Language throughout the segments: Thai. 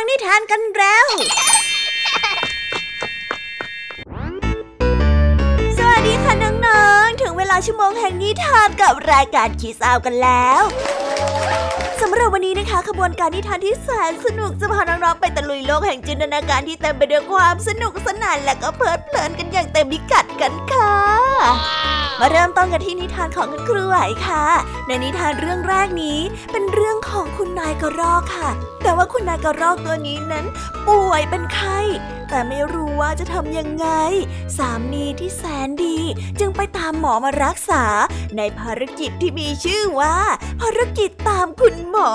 ฟังนิทานกันแล้ว สวัสดีค่ะน้องๆ ถึงเวลาชั่วโมงแห่งนิทานกับรายการคีสาวกันแล้วสำหรับวันนี้นะคะขบวนการนิทานที่แสนสนุกจะพาน้องๆไปตะลุยโลกแห่งจินตนาการที่เต็มไปด้วยความสนุกสนานและก็เพลิดเพลินกันอย่างเต็มพิกัดกันค่ะ มาเริ่มต้นกันที่นิทานของคุณครูไหวค่ะ ในนิทานเรื่องแรกนี้เป็นเรื่องของคุณนายกระรอกค่ะ แต่ว่าคุณนายกระรอกตัวนี้นั้น ป่วยเป็นไข้แต่ไม่รู้ว่าจะทำยังไง สามีที่แสนดี จึงไปตามหมอมารักษา ในภารกิจที่มีชื่อว่า ภารกิจตามคุณหมอ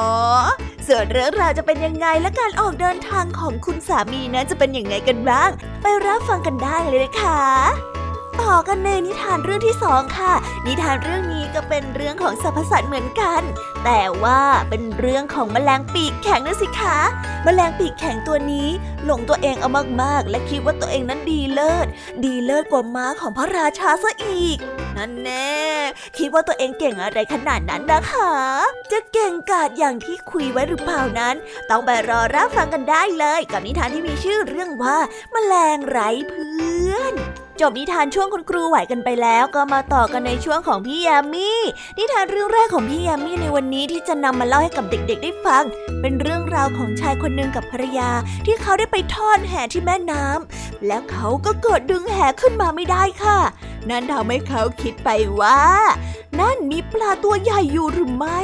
ส่วนเรื่องราวจะเป็นยังไงและการออกเดินทางของคุณสามีนั้นจะเป็นยังไงกันบ้าง ไปรับฟังกันได้เลยค่ะ ต่อกันในนิทานเรื่องที่สองค่ะ นิทานเรื่องนี้ก็เป็นเรื่องของสรรพสัตว์เหมือนกัน แต่ว่าเป็นเรื่องของแมลงปีกแข็งนะสิคะแมลงปีกแข็งตัวนี้ หลงตัวเองเอามากๆ และคิดว่าตัวเองนั้นดีเลิศ ดีเลิศกว่าม้าของพระราชาซะอีก นั่นแน่ คิดว่าตัวเองเก่งอะไรขนาดนั้นนะคะ จะเก่งกาจอย่างที่คุยไว้หรือเปล่านั้น ต้องไปรอรับฟังกันได้เลย กับนิทานที่มีชื่อเรื่องว่า แมลงไร้เพื่อน จบนิทานช่วงคุณครูไหวกันไปแล้วก็มาต่อกันในช่วงของพี่ยามีนิทานเรื่องแรกของพี่ยามีในวันนี้ที่จะนำมาเล่าให้กับเด็ก ๆ ได้ฟัง เป็นเรื่องราวของชายคนหนึ่งกับภรรยา ที่เขาได้ไปทอดแห่ที่แม่น้ำแล้วเขาก็เกิดดึงแห่ขึ้นมาไม่ได้ค่ะ นั่นทำให้เขาคิดไปว่า นั่นมีปลาตัวใหญ่อยู่หรือไม่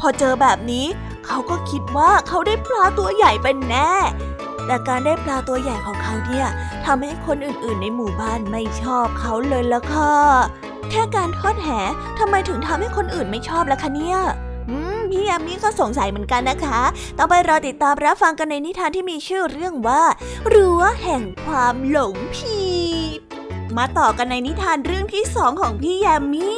พอเจอแบบนี้ เขาก็คิดว่าเขาได้ปลาตัวใหญ่เป็นแน่ แต่การได้ปลาตัวใหญ่ของเขาเนี่ยทำให้คนอื่นๆ ในหมู่บ้านไม่ชอบเขาเลยละค่ะ แค่การทอดแหทำไมถึงทำให้คนอื่นไม่ชอบล่ะคะเนี่ยพี่ยามีก็สงสัยเหมือนกันนะคะ ต้องไปรอติดตามรับฟังกันในนิทานที่มีชื่อเรื่องว่า รั้วแห่งความหลงผิด มาต่อกันในนิทานเรื่องที่สองของพี่ยามี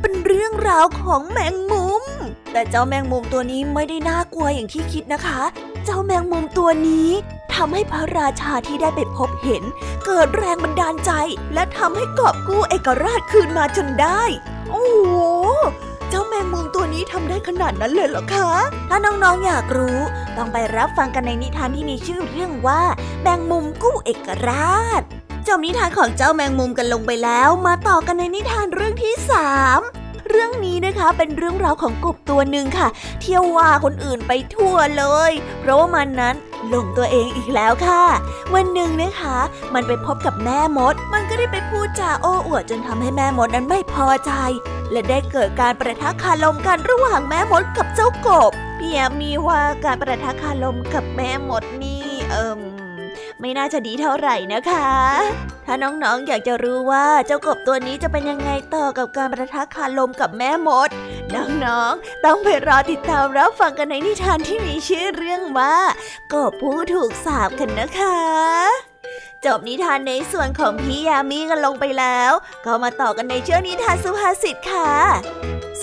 เป็นเรื่องราวของแมงมุม แต่เจ้าแมงมุมตัวนี้ไม่ได้น่ากลัวอย่างที่คิดนะคะ เจ้าแมงมุมตัวนี้ ทำให้พระราชาที่ได้ไปพบเห็น เกิดแรงบันดาลใจ และทำให้กอบกู้เอกราชคืนมาจนได้ โอ้โหเจ้าแมงมุมตัวนี้ทำได้ขนาดนั้นเลยเหรอคะ ถ้าน้องๆออยากรู้ ต้องไปรับฟังกันในนิทานที่มีชื่อเรื่องว่าแมงมุมกู้เอกราช จบนิทานของเจ้าแมงมุมกันลงไปแล้ว มาต่อกันในนิทานเรื่องที่สามเรื่องนี้นะคะเป็นเรื่องราวของกบตัวหนึ่งค่ะ เที่ยวว่าคนอื่นไปทั่วเลย เพราะว่ามันนั้น หลงตัวเองอีกแล้วค่ะ วันหนึ่งนะคะ มันไปพบกับแม่มด มันก็ได้ไปพูดจาโอ้อวดจนทำให้แม่มดนั้นไม่พอใจ และได้เกิดการประทะคารมกันระหว่างแม่มดกับเจ้ากบ เพียมีว่าการประทะคารมกับแม่มดนี่เอิม ไม่น่าจะดีเท่าไหร่นะคะ ถ้าน้องๆออยากจะรู้ว่าเจ้ากบตัวนี้จะเป็นยังไงต่อกับการประทะคารลมกับแม่มด น้องๆ ต้องไปรอติดตามรับฟังกันในนิทานที่มีชื่อเรื่องว่ากบผู้ถูกสาบกันนะคะจบนิทานในส่วนของพี่ยามีกันลงไปแล้ว ก็มาต่อกันในเชื่อนิทานสุภาษิตค่ะ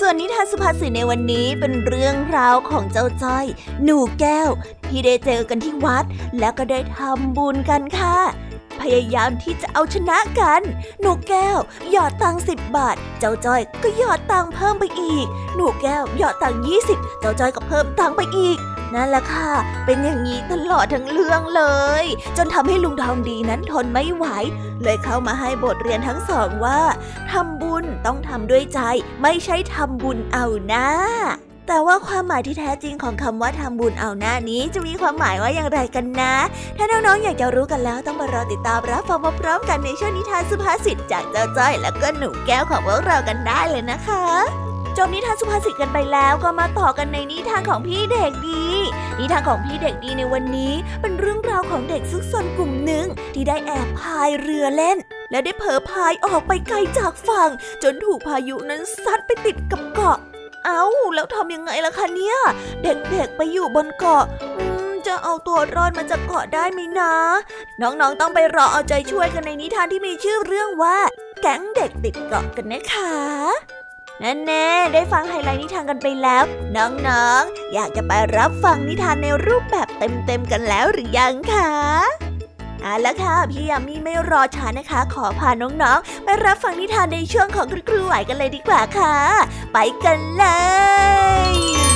ส่วนนิทานสุภาษิตในวันนี้เป็นเรื่องราวของเจ้าจ้อย หนูแก้ว ที่ได้เจอกันที่วัด แล้วก็ได้ทำบุญกันค่ะ พยายามที่จะเอาชนะกัน หนูแก้ว หยอดตังสิบบาท เจ้าจ้อยก็หยอดตังเพิ่มไปอีก หนูแก้วหยอดตังยี่สิบเจ้าจ้อยก็เพิ่มตังไปอีก นั่นแหละค่ะ เป็นอย่างนี้ตลอดทั้งเรื่องเลย จนทำให้ลุงทองดีนั้นทนไม่ไหว เลยเข้ามาให้บทเรียนทั้งสองว่าทำบุญต้องทำด้วยใจ ไม่ใช่ทำบุญเอาหน้าแต่ว่าความหมายที่แท้จริงของคำว่าทำบุญเอาหน้านี้จะมีความหมายว่าอย่างไรกันนะ ถ้าน้องๆอยากจะรู้กันแล้วต้องมารอติดตามรับฟังพร้อมกันในช่วงนิทานสุภาษิตจากเจ้าจ้อยและก็หนูแก้วของพวกเรากันได้เลยนะคะ จบนิทานสุภาษิตกันไปแล้วก็มาต่อกันในนิทานของพี่เด็กดี นิทานของพี่เด็กดีในวันนี้เป็นเรื่องราวของเด็กซุกซนกลุ่มหนึ่งที่ได้แอบพายเรือเล่น และได้เผลอพายออกไปไกลจากฝั่ง จนถูกพายุนั้นซัดไปติดกับเกาะ เอา้าแล้วทำยังไงล่ะคะเนี่ย เด็กๆไปอยู่บนเกาะจะเอาตัวรอดมาจากเกาะได้ไหมนะ น้องๆต้องไปรอเอาใจช่วยกันในนิทานที่มีชื่อเรื่องว่า แก๊งเด็กติดเกาะกันนะคะ นั่นแน่ได้ฟังไฮไลท์นิทานกันไปแล้ว น้องๆ อยากจะไปรับฟังนิทานในรูปแบบเต็มๆกันแล้วหรือยังคะเอาละค่ะ พี่ยามีไม่รอช้านะคะ ขอพาน้องๆ ไปรับฟังนิทานในช่วงของคุณครูไหวกันเลยดีกว่าค่ะ ไปกันเลย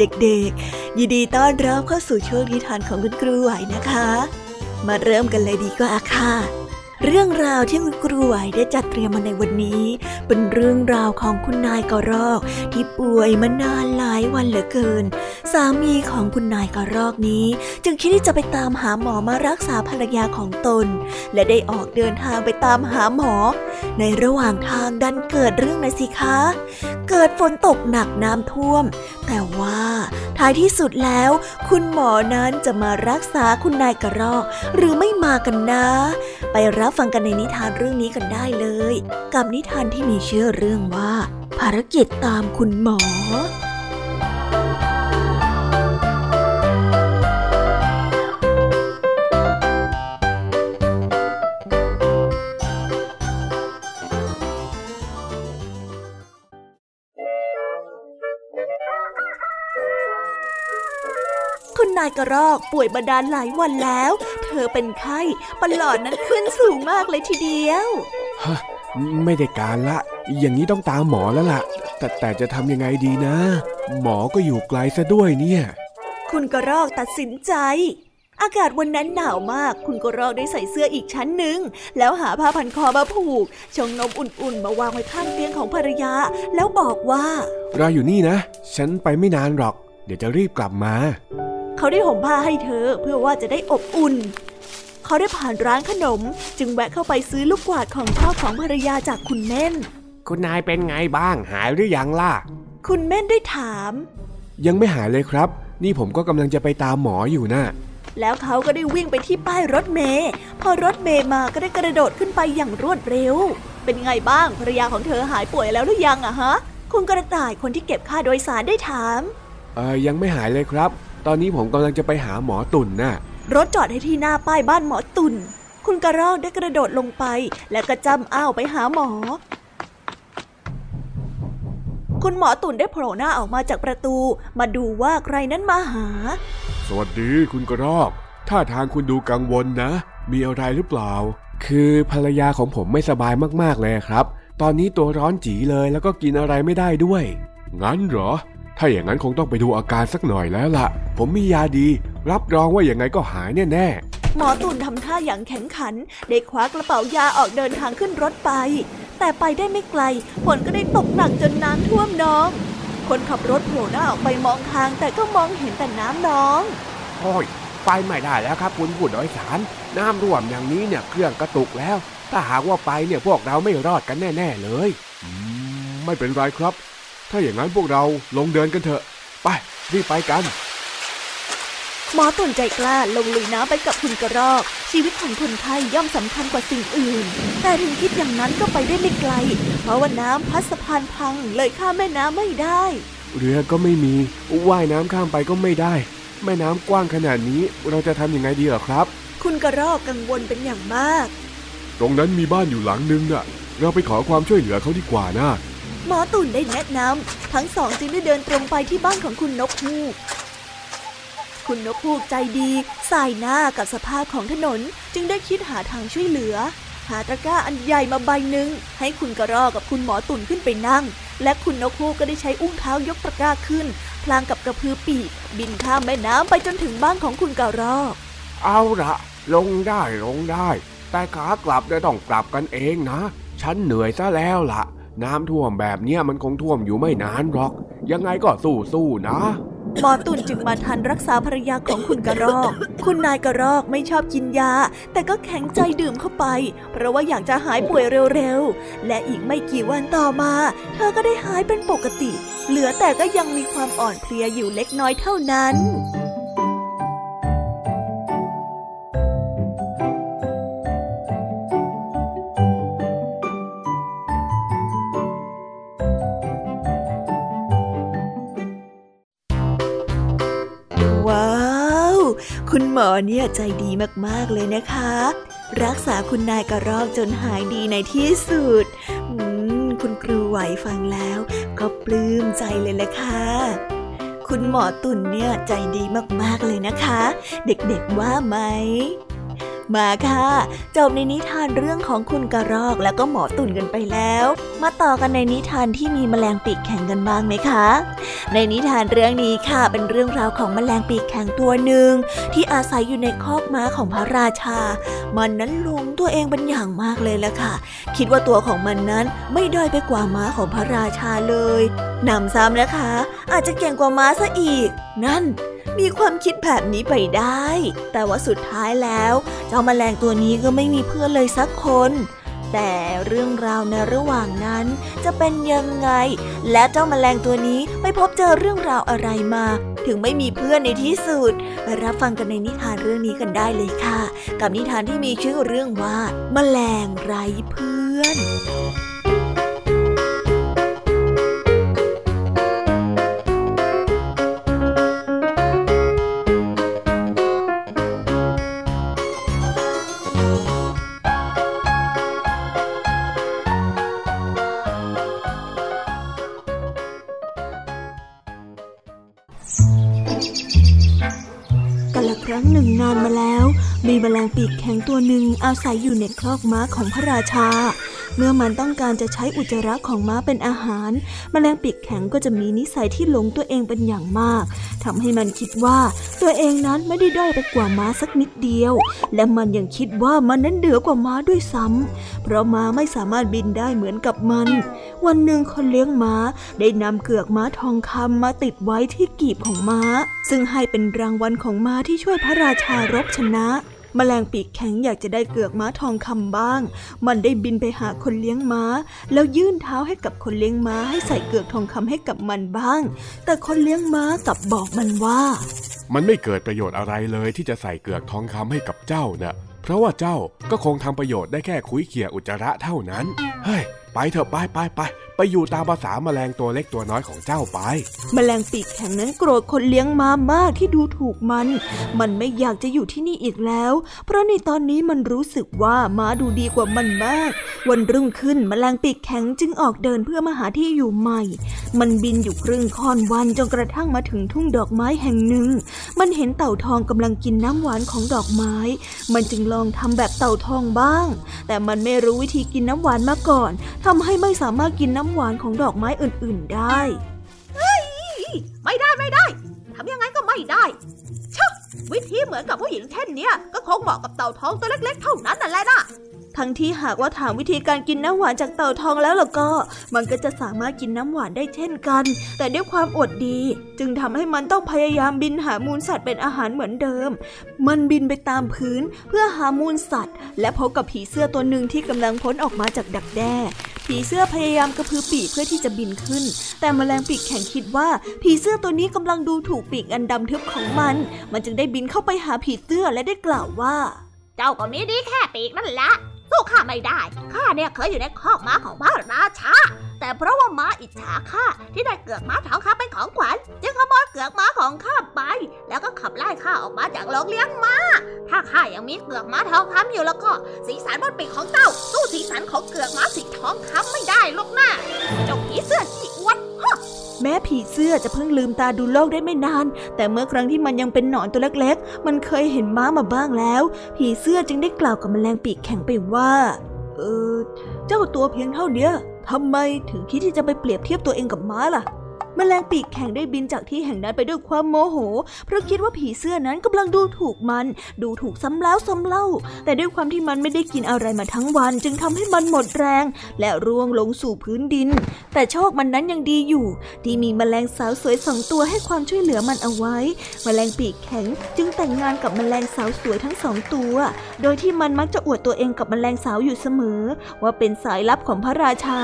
เด็กๆ ยินดีต้อนรับเข้าสู่ช่วงนิทานของคุณครูไหวนะคะ มาเริ่มกันเลยดีกว่าค่ะ เรื่องราวที่คุณครูไหวได้จัดเตรียมมาในวันนี้ เป็นเรื่องราวของคุณนายกระรอก ที่ป่วยมานานหลายวันเหลือเกิน สามีของคุณนายกระรอกนี้ จึงคิดที่จะไปตามหาหมอมารักษาภรรยาของตน และได้ออกเดินทางไปตามหาหมอ ในระหว่างทางดันเกิดเรื่องนะสิคะ เกิดฝนตกหนักน้ำท่วม แต่ว่าท้ายที่สุดแล้ว คุณหมอนั้นจะมารักษาคุณนายกระรอก หรือไม่มากันนะ ไปรับฟังกันในนิทานเรื่องนี้กันได้เลย กับนิทานที่มีชื่อเรื่องว่า ภารกิจตามคุณหมอคุณนายกระรอกป่วยบาดาลหลายวันแล้ว อเป็นไข้ปลอดนั้นขึ้นสูงมากเลยทีเดียวฮะไม่ได้การละ อย่างนี้ต้องตามหมอแล้วล่ะ แต่แต่จะทำยังไงดีนะ หมอก็อยู่ไกลซะด้วยเนี่ย คุณกระรอกตัดสินใจ อากาศวันนั้นหนาวมาก คุณกระรอกได้ใส่เสื้ออีกชั้นหนึ่งแล้วหาผ้าพันคอมาผูก ชงนมอุ่นๆ มาวางไว้ข้างเตียงของภรรยา แล้วบอกว่ารออยู่นี่นะ ฉันไปไม่นานหรอก เดี๋ยวจะรีบกลับมา เขาได้ห่มผ้าให้เธอเพื่อว่าจะได้อบอุ่น เขาได้ผ่านร้านขนม จึงแวะเข้าไปซื้อลูกกวาดของชอบของภรรยาจากคุณเม่น คุณนายเป็นไงบ้าง หายหรือยังล่ะ คุณเม่นได้ถาม ยังไม่หายเลยครับ นี่ผมก็กำลังจะไปตามหมออยู่นะ่ะแล้วเขาก็ได้วิ่งไปที่ป้ายรถเมย์พอรถเมย์มาก็ได้กระโดดขึ้นไปอย่างรวดเร็ว เป็นไงบ้างภรรยาของเธอหายป่วยแล้วหรือยังอะฮะ คุณกระต่ายคนที่เก็บค่าโดยสารได้ถาม เออยังไม่หายเลยครับ ตอนนี้ผมกำลังจะไปหาหมอตุ่นน่ะ รถจอดให้ที่หน้าป้ายบ้านหมอตุ่นคุณกระรอกได้กระโดดลงไป และกระจำอ้าวไปหาหมอ คุณหมอตุ่นได้โผล่หน้าออกมาจากประตู มาดูว่าใครนั้นมาหา สวัสดีคุณกระรอกท่าทางคุณดูกังวลนะ มีอะไรหรือเปล่า คือภรรยาของผมไม่สบายมากๆเลยครับ ตอนนี้ตัวร้อนจีเลยแล้วก็กินอะไรไม่ได้ด้วย งั้นเหรอ ถ้าอย่างนั้นคงต้องไปดูอาการสักหน่อยแล้วล่ะ ผมมียาดี รับรองว่าอย่างไงก็หายแน่ๆ หมอตุนทำท่าอย่างแข็งขัน ได้คว้ากระเป๋ายาออกเดินทางขึ้นรถไป แต่ไปได้ไม่ไกล ฝนก็ได้ตกหนักจนน้ำท่วมน้อง คนขับรถโผล่หน้าออกไปมองทางแต่ก็มองเห็นแต่น้ำน้อง โอ้ย ไปไม่ได้แล้วครับคุณผู้โดยสาร น้ำท่วมอย่างนี้เนี่ยเครื่องกระตุกแล้ว ถ้าหากว่าไปเนี่ยพวกเราไม่รอดกันแน่ ๆเลย ไม่เป็นไรครับ ถ้าอย่างนั้นพวกเราลงเดินกันเถอะ ไปรีบไปกัน หมอตุนใจกล้าลงลุยน้ำไปกับคุณกระรอก ชีวิตของคนไข้ย่อมสำคัญกว่าสิ่งอื่น แต่ถึงคิดอย่างนั้นก็ไปได้ไม่ไกล เพราะว่าน้ำพัดสะพานพังเลยข้ามแม่น้ำไม่ได้ เรือก็ไม่มีว่ายน้ำข้ามไปก็ไม่ได้ แม่น้ำกว้างขนาดนี้เราจะทำยังไงดีหรอครับ คุณกระรอกกังวลเป็นอย่างมาก ตรงนั้นมีบ้านอยู่หลังนึงน่ะ เราไปขอความช่วยเหลือเขาดีกว่านะ หมอตุ่นได้แนะนำทั้งสองจึงได้เดินตรงไปที่บ้านของคุณนกฮูก คุณนกฮูกใจดีสายหน้ากับสภาพของถนนจึงได้คิดหาทางช่วยเหลือ หาตะกร้าอันใหญ่มาใบหนึ่งให้คุณกระรอกกับคุณหมอตุ่นขึ้นไปนั่ง และคุณนกฮูกก็ได้ใช้อุ้งเท้ายกตะกร้าขึ้น พลางกับกระพือปีก บินข้ามแม่น้ำไปจนถึงบ้านของคุณกระรอก เอาละลงได้ลงได้ แต่ขากลับได้ต้องกลับกันเองนะ ฉันเหนื่อยซะแล้วละ่ะ น้ำท่วมแบบเนี้ยมันคงท่วมอยู่ไม่นานหรอก ยังไงก็สู้ๆนะ หมอตุนจึงมาทันรักษาภรรยาของคุณกระรอก คุณนายกระรอกไม่ชอบกินยา แต่ก็แข็งใจดื่มเข้าไป เพราะว่าอยากจะหายป่วยเร็วๆ และอีกไม่กี่วันต่อมา เธอก็ได้หายเป็นปกติ เหลือแต่ก็ยังมีความอ่อนเพลียอยู่เล็กน้อยเท่านั้น คุณหมอเนี่ยใจดีมากๆเลยนะคะ รักษาคุณนายกระรอกจนหายดีในที่สุดคุณครูไหวฟังแล้ว ก็ปลื้มใจเลยแหละค่ะคุณหมอตุ่นเนี่ยใจดีมากๆเลยนะคะ เด็กๆว่าไหม มาค่ะ จบในนิทานเรื่องของคุณกระรอกแล้วก็หมอตุ่นกันไปแล้ว มาต่อกันในนิทานที่มีแมลงปีกแข็งกันบ้างไหมคะ ในนิทานเรื่องนี้ค่ะเป็นเรื่องราวของแมลงปีกแข็งตัวหนึ่งที่อาศัยอยู่ในคอกม้าของพระราชา มันนั้นหลงตัวเองเป็นอย่างมากเลยละค่ะ คิดว่าตัวของมันนั้นไม่ด้อยไปกว่าม้าของพระราชาเลยนำซ้ำนะคะ อาจจะเก่งกว่าม้าซะอีก นั่น มีความคิดแบบนี้ไปได้ แต่ว่าสุดท้ายแล้ว เจ้ามาแมลงตัวนี้ก็ไม่มีเพื่อนเลยสักคน แต่เรื่องราวในระหว่างนั้นจะเป็นยังไง และเจ้ามาแมลงตัวนี้ไปพบเจอเรื่องราวอะไรมา ถึงไม่มีเพื่อนในที่สุดไปรับฟังกันในนิทานเรื่องนี้กันได้เลยค่ะ กับนิทานที่มีชื่อเรื่องว่ามาแมลงไร้เพื่อน มีแมลงปีกแข็งตัวหนึ่งอาศัยอยู่ในคลอกม้าของพระราชา เมื่อมันต้องการจะใช้อุจจาระของม้าเป็นอาหาร แมลงปีกแข็งก็จะมีนิสัยที่หลงตัวเองเป็นอย่างมากทำให้มันคิดว่าตัวเองนั้นไม่ได้ด้อยไปกว่าม้าสักนิดเดียว และมันยังคิดว่ามันนั้นเหนือกว่าม้าด้วยซ้ำเพราะม้าไม่สามารถบินได้เหมือนกับมัน วันหนึ่งคนเลี้ยงม้าได้นำเกือกม้าทองคำมาติดไว้ที่กีบของม้า ซึ่งให้เป็นรางวัลของม้าที่ช่วยพระราชารบชนะ มแมลงปีกแข็งอยากจะได้เกือกม้าทองคำบ้าง มันได้บินไปหาคนเลี้ยงม้า แล้วยื่นเท้าให้กับคนเลี้ยงม้าให้ใส่เกือกทองคำให้กับมันบ้าง แต่คนเลี้ยงม้ากลับบอกมันว่า มันไม่เกิดประโยชน์อะไรเลยที่จะใส่เกือกทองคำให้กับเจ้านะ่ะเพราะว่าเจ้าก็คงทำประโยชน์ได้แค่คุยเขี่ยอุจจาระเท่านั้น เฮ้ย ไปเถอะไปไปไป ไปอยู่ตามภาษาแมลงตัวเล็กตัวน้อยของเจ้าไป แมลงปีกแข็งนั้นโกรธคนเลี้ยงม้ามากที่ดูถูกมัน มันไม่อยากจะอยู่ที่นี่อีกแล้ว เพราะในตอนนี้มันรู้สึกว่าม้าดูดีกว่ามันมาก วันรุ่งขึ้นแมลงปีกแข็งจึงออกเดินเพื่อมาหาที่อยู่ใหม่ มันบินอยู่ครึ่งค่อนวันจนกระทั่งมาถึงทุ่งดอกไม้แห่งหนึ่ง มันเห็นเต่าทองกำลังกินน้ำหวานของดอกไม้ มันจึงลองทำแบบเต่าทองบ้าง แต่มันไม่รู้วิธีกินน้ำหวานมาก่อนทำให้ไม่สามารถกินน้ำหวานของดอกไม้อื่นๆได้เฮ้ยไม่ได้ไม่ได้ทำยังไงก็ไม่ได้ชะวิธีเหมือนกับผู้หญิงเช่นเนี้ยก็คงเหมาะกับเต่าทองตัวเล็ก ๆ เท่านั้นนั่นแหละนะทั้งที่หากว่าถามวิธีการกินน้ำหวานจากเต่าทองแล้วล่ะก็ มันก็จะสามารถกินน้ำหวานได้เช่นกัน แต่ด้วยความอดดี จึงทำให้มันต้องพยายามบินหามูลสัตว์เป็นอาหารเหมือนเดิม มันบินไปตามพื้นเพื่อหามูลสัตว์ และพบกับผีเสื้อตัวหนึ่งที่กำลังพ้นออกมาจากดักแด้ ผีเสื้อพยายามกระพือปีกเพื่อที่จะบินขึ้น แต่แมลงปีกแข็งคิดว่า ผีเสื้อตัวนี้กำลังดูถูกปีกอันดำทึบของมัน มันจึงได้บินเข้าไปหาผีเสื้อและได้กล่าวว่า เจ้าก็มีดีแค่ปีกนั่นแหละสู้ข้าไม่ได้ ข้าเนี่ยเคยอยู่ในคอกม้าของพระราชา แต่เพราะว่าม้าอิจฉาข้าที่ได้เกือกม้าทองคำเป็นของขวัญ กือกม้าของข้าไป แล้วก็ขับไล่ข้าออกมาจากโรงเลี้ยงม้า ถ้าข้ายังมีเกือกม้าทองคำอยู่แล้วก็สีสันบนปีกของเจ้า สู้สีสันของเกือกม้าสีทองคำไม่ได้ลูกหน้าเจ้าผีเสื้อขี้อวดฮะแม้ผีเสื้อจะเพิ่งลืมตาดูโลกได้ไม่นาน แต่เมื่อครั้งที่มันยังเป็นหนอนตัวเล็กๆ มันเคยเห็นม้ามาบ้างแล้ว ผีเสื้อจึงได้กล่าวกับแมลงปีกแข็งไปว่า เออ เจ้าตัวเพียงเท่านี้ทำไมถึงคิดที่จะไปเปรียบเทียบตัวเองกับม้าล่ะ มแมลงปีกแข็งได้บินจากที่แห่งนั้นไปด้วยความโมโห เพราะคิดว่าผีเสื้อนั้นกำลังดูถูกมัน ดูถูกซ้ำแล้วซ้ำเล่า แต่ด้วยความที่มันไม่ได้กินอะไรมาทั้งวัน จึงทำให้มันหมดแรง และร่วงลงสู่พื้นดิน แต่โชคมันนั้นยังดีอยู่ ที่มีมแมลงสาวสวยสองตัวให้ความช่วยเหลือมันเอาไว้มแมลงปีกแข็งจึงแต่งงานกับมแมลงสาวสวยทั้งสองตัว โดยที่มันมักจะอวดตัวเองกับมแมลงสาวอยู่เสมอ ว่าเป็นสายลับของพระราชา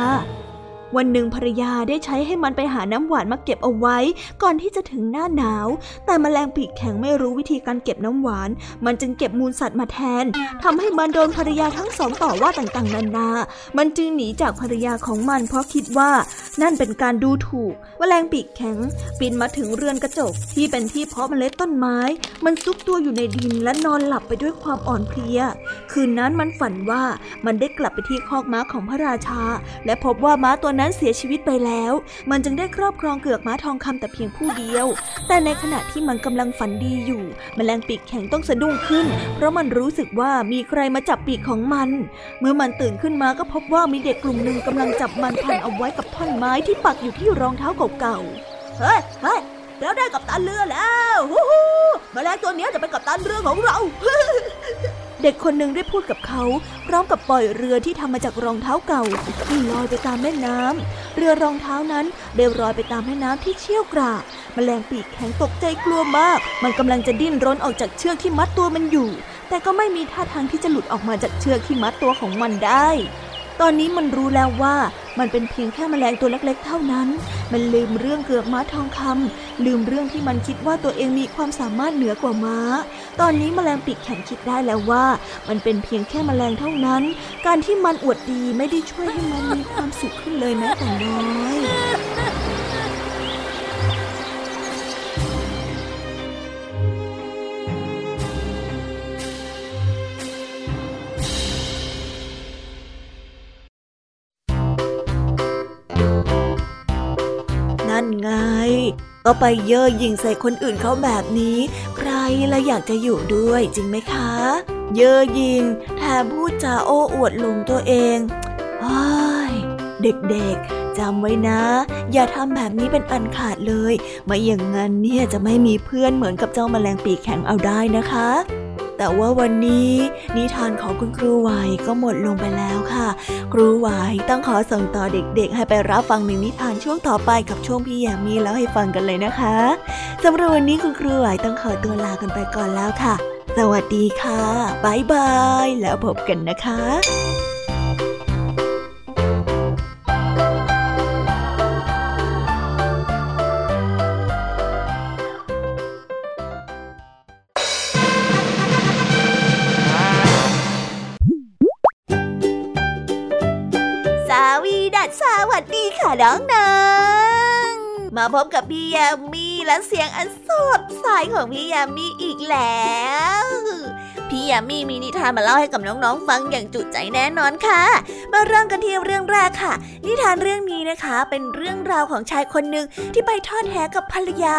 วันหนึ่งภรรยาได้ใช้ให้มันไปหาน้ำหวานมาเก็บเอาไว้ ก่อนที่จะถึงหน้าหนาว แต่มแมลงปีกแข็งไม่รู้วิธีการเก็บน้ำหวาน มันจึงเก็บมูลสัตว์มาแทนทำให้มันโดนภรรยาทั้งสองต่อว่าต่างๆนานา มันจึงหนีจากภรรยาของมัน เพราะคิดว่านั่นเป็นการดูถูกมแมลงปีกแข็งบินมาถึงเรือนกระจกที่เป็นที่เพาะเมล็ดต้นไม้ มันซุกตัวอยู่ในดินและนอนหลับไปด้วยความอ่อนเพลีย คืนนั้นมันฝันว่ามันได้กลับไปที่คอกม้าของพระราชา และพบว่าม้าตัวนั้นเสียชีวิตไปแล้ว มันจึงได้ครอบครองเกือกม้าทองคำแต่เพียงผู้เดียว แต่ในขณะที่มันกำลังฝันดีอยู่มแมลงปีกแข็งต้องสะดุ้งขึ้น เพราะมันรู้สึกว่ามีใครมาจับปีกของมัน เมื่อมันตื่นขึ้นมาก็พบว่ามีเด็กกลุ่มหนึ่งกำลังจับมันพันเอาไว้กับท่อนไม้ที่ปักอยู่ที่รองเท้าเก่าๆ เฮ้ยเฮ้ยเราได้กับตันเรือแล้ว ฮู้ฮู้แมลงตัวนี้จะเป็นกับตันเรือของเรา เด็กคนหนึ่งได้พูดกับเขา พร้อมกับปล่อยเรือที่ทำมาจากรองเท้าเก่าที่ลอยไปตามแม่น้ำเรือรองเท้านั้นได้ลอยไปตามแม่น้ำที่เชี่ยวกรากแมลงปีกแข็งตกใจกลัวมาก มันกำลังจะดิ้นรนออกจากเชือกที่มัดตัวมันอยู่ แต่ก็ไม่มีท่าทางที่จะหลุดออกมาจากเชือกที่มัดตัวของมันได้ ตอนนี้มันรู้แล้วว่า มันเป็นเพียงแค่แมลงตัวเล็กๆ เท่านั้น มันลืมเรื่องเกือกม้าทองคำลืมเรื่องที่มันคิดว่าตัวเองมีความสามารถเหนือกว่าม้า ตอนนี้แมลงปีกแข็งคิดได้แล้วว่า มันเป็นเพียงแค่แมลงเท่านั้น การที่มันอวดดีไม่ได้ช่วยให้มันมีความสุขขึ้นเลยแม้แต่น้อย ก็ไปเย่อหยิ่งใส่คนอื่นเขาแบบนี้ ใครละอยากจะอยู่ด้วยจริงไหมคะ เย่อหยิ่งแถมพูดจาโอ้อวดลงตัวเองเฮ้ยเด็กๆจำไว้นะ อย่าทำแบบนี้เป็นอันขาดเลย ไม่อย่างนั้นเนี่ยจะไม่มีเพื่อนเหมือนกับเจ้าแมลงปีกแข็งเอาได้นะคะ แต่ว่าวันนี้นิทานของคุณครูไหวก็หมดลงไปแล้วค่ะ ครูไหวต้องขอส่งต่อเด็กๆ ให้ไปรับฟังหนึ่งนิทานช่วงต่อไปกับช่วงพี่แยมมีแล้วให้ฟังกันเลยนะคะสำหรับวันนี้คุณครูไหวต้องขอตัวลากันไปก่อนแล้วค่ะ สวัสดีค่ะ บ๊ายบาย แล้วพบกันนะคะ น้องน้องมาพบกับพี่ยามีและเสียงอันสดใสของพี่ยามีอีกแล้ว พี่ยามีมีนิทานมาเล่าให้กับน้องๆฟังอย่างจุใจแน่นอนค่ะ มาเริ่มกันที่เรื่องแรกค่ะ นิทานเรื่องนี้นะคะ เป็นเรื่องราวของชายคนหนึ่งที่ไปทอดแหกับภรรยา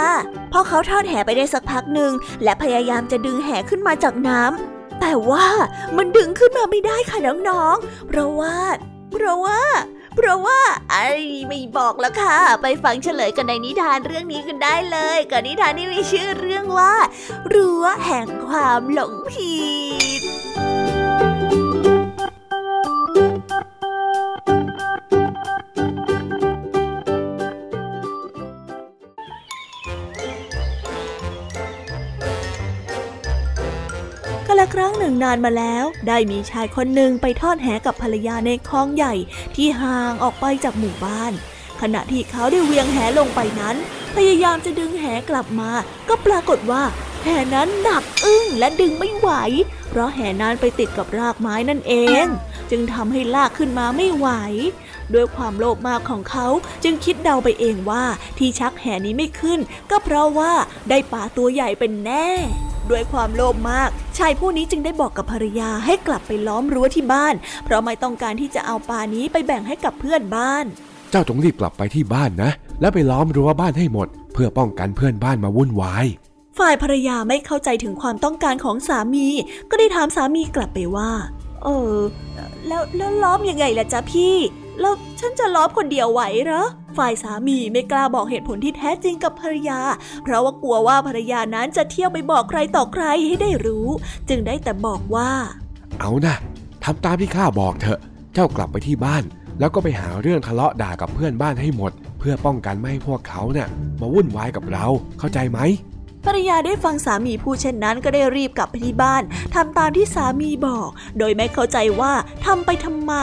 พอเขาทอดแหไปได้สักพักหนึ่งและพยายามจะดึงแหขึ้นมาจากน้ำแต่ว่ามันดึงขึ้นมาไม่ได้ค่ะน้องๆ เพราะว่า เพราะว่า เพราะว่าไอ้ไม่บอกแล้วค่ะ ไปฟังเฉลยกันในนิทานเรื่องนี้กันได้เลยกับนิทานที่มีชื่อเรื่องว่า รั้วแห่งความหลงผิด ละครั้งหนึ่งนานมาแล้ว ได้มีชายคนหนึ่งไปทอดแหกับภรรยาในคลองใหญ่ที่ห่างออกไปจากหมู่บ้าน ขณะที่เขาได้เวียงแหลงไปนั้น พยายามจะดึงแหกลับมา ก็ปรากฏว่าแหนั้นหนักอึ้งและดึงไม่ไหว เพราะแหนั้นไปติดกับรากไม้นั่นเอง จึงทำให้ลากขึ้นมาไม่ไหวด้วยความโลภมากของเขาจึงคิดเดาไปเองว่าที่ชักแหนี้ไม่ขึ้น ก็เพราะว่าได้ปลาตัวใหญ่เป็นแน่ ด้วยความโลภมาก ชายผู้นี้จึงได้บอกกับภรรยาให้กลับไปล้อมรั้วที่บ้าน เพราะไม่ต้องการที่จะเอาปลานี้ไปแบ่งให้กับเพื่อนบ้าน เจ้าจงรีบกลับไปที่บ้านนะ แล้วไปล้อมรั้วบ้านให้หมด เพื่อป้องกันเพื่อนบ้านมาวุ่นวายฝ่ายภรรยาไม่เข้าใจถึงความต้องการของสามี ก็ได้ถามสามีกลับไปว่า เออ แล้วแล้วล้อมยังไงล่ะจ๊ะพี่ แล้วฉันจะล้อมคนเดียวไหวเหรอ ฝ่ายสามีไม่กล้าบอกเหตุผลที่แท้จริงกับภรรยา เพราะว่ากลัวว่าภรรยานั้นจะเที่ยวไปบอกใครต่อใครให้ได้รู้ จึงได้แต่บอกว่า เอานะทำตามที่ข้าบอกเถอะ เจ้ากลับไปที่บ้าน แล้วก็ไปหาเรื่องทะเลาะด่ากับเพื่อนบ้านให้หมด เพื่อป้องกันไม่ให้พวกเขาเนะ่ยมาวุ่นวายกับเรา เข้าใจไหม ภรรยาได้ฟังสามีพูดเช่นนั้นก็ได้รีบกลับไปที่บ้านทำตามที่สามีบอก โดยไม่เข้าใจว่าทำไปทำไม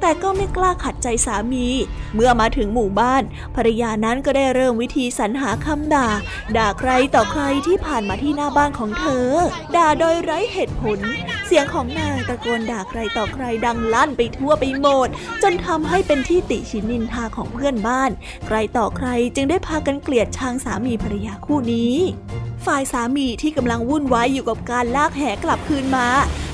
แต่ก็ไม่กล้าขัดใจสามี เมื่อมาถึงหมู่บ้าน ภรรยานั้นก็ได้เริ่มวิธีสรรหาคำด่า ด่าใครต่อใครที่ผ่านมาที่หน้าบ้านของเธอ ด่าโดยไร้เหตุผล เสียงของนางตะโกนด่าใครต่อใครดังลั่นไปทั่วไปหมด จนทำให้เป็นที่ติชินนินทาของเพื่อนบ้าน ใครต่อใครจึงได้พากันเกลียดชังสามีภรรยาคู่นี้ ฝ่ายสามีที่กำลังวุ่นวายอยู่กับการลากแหกลับคืนมา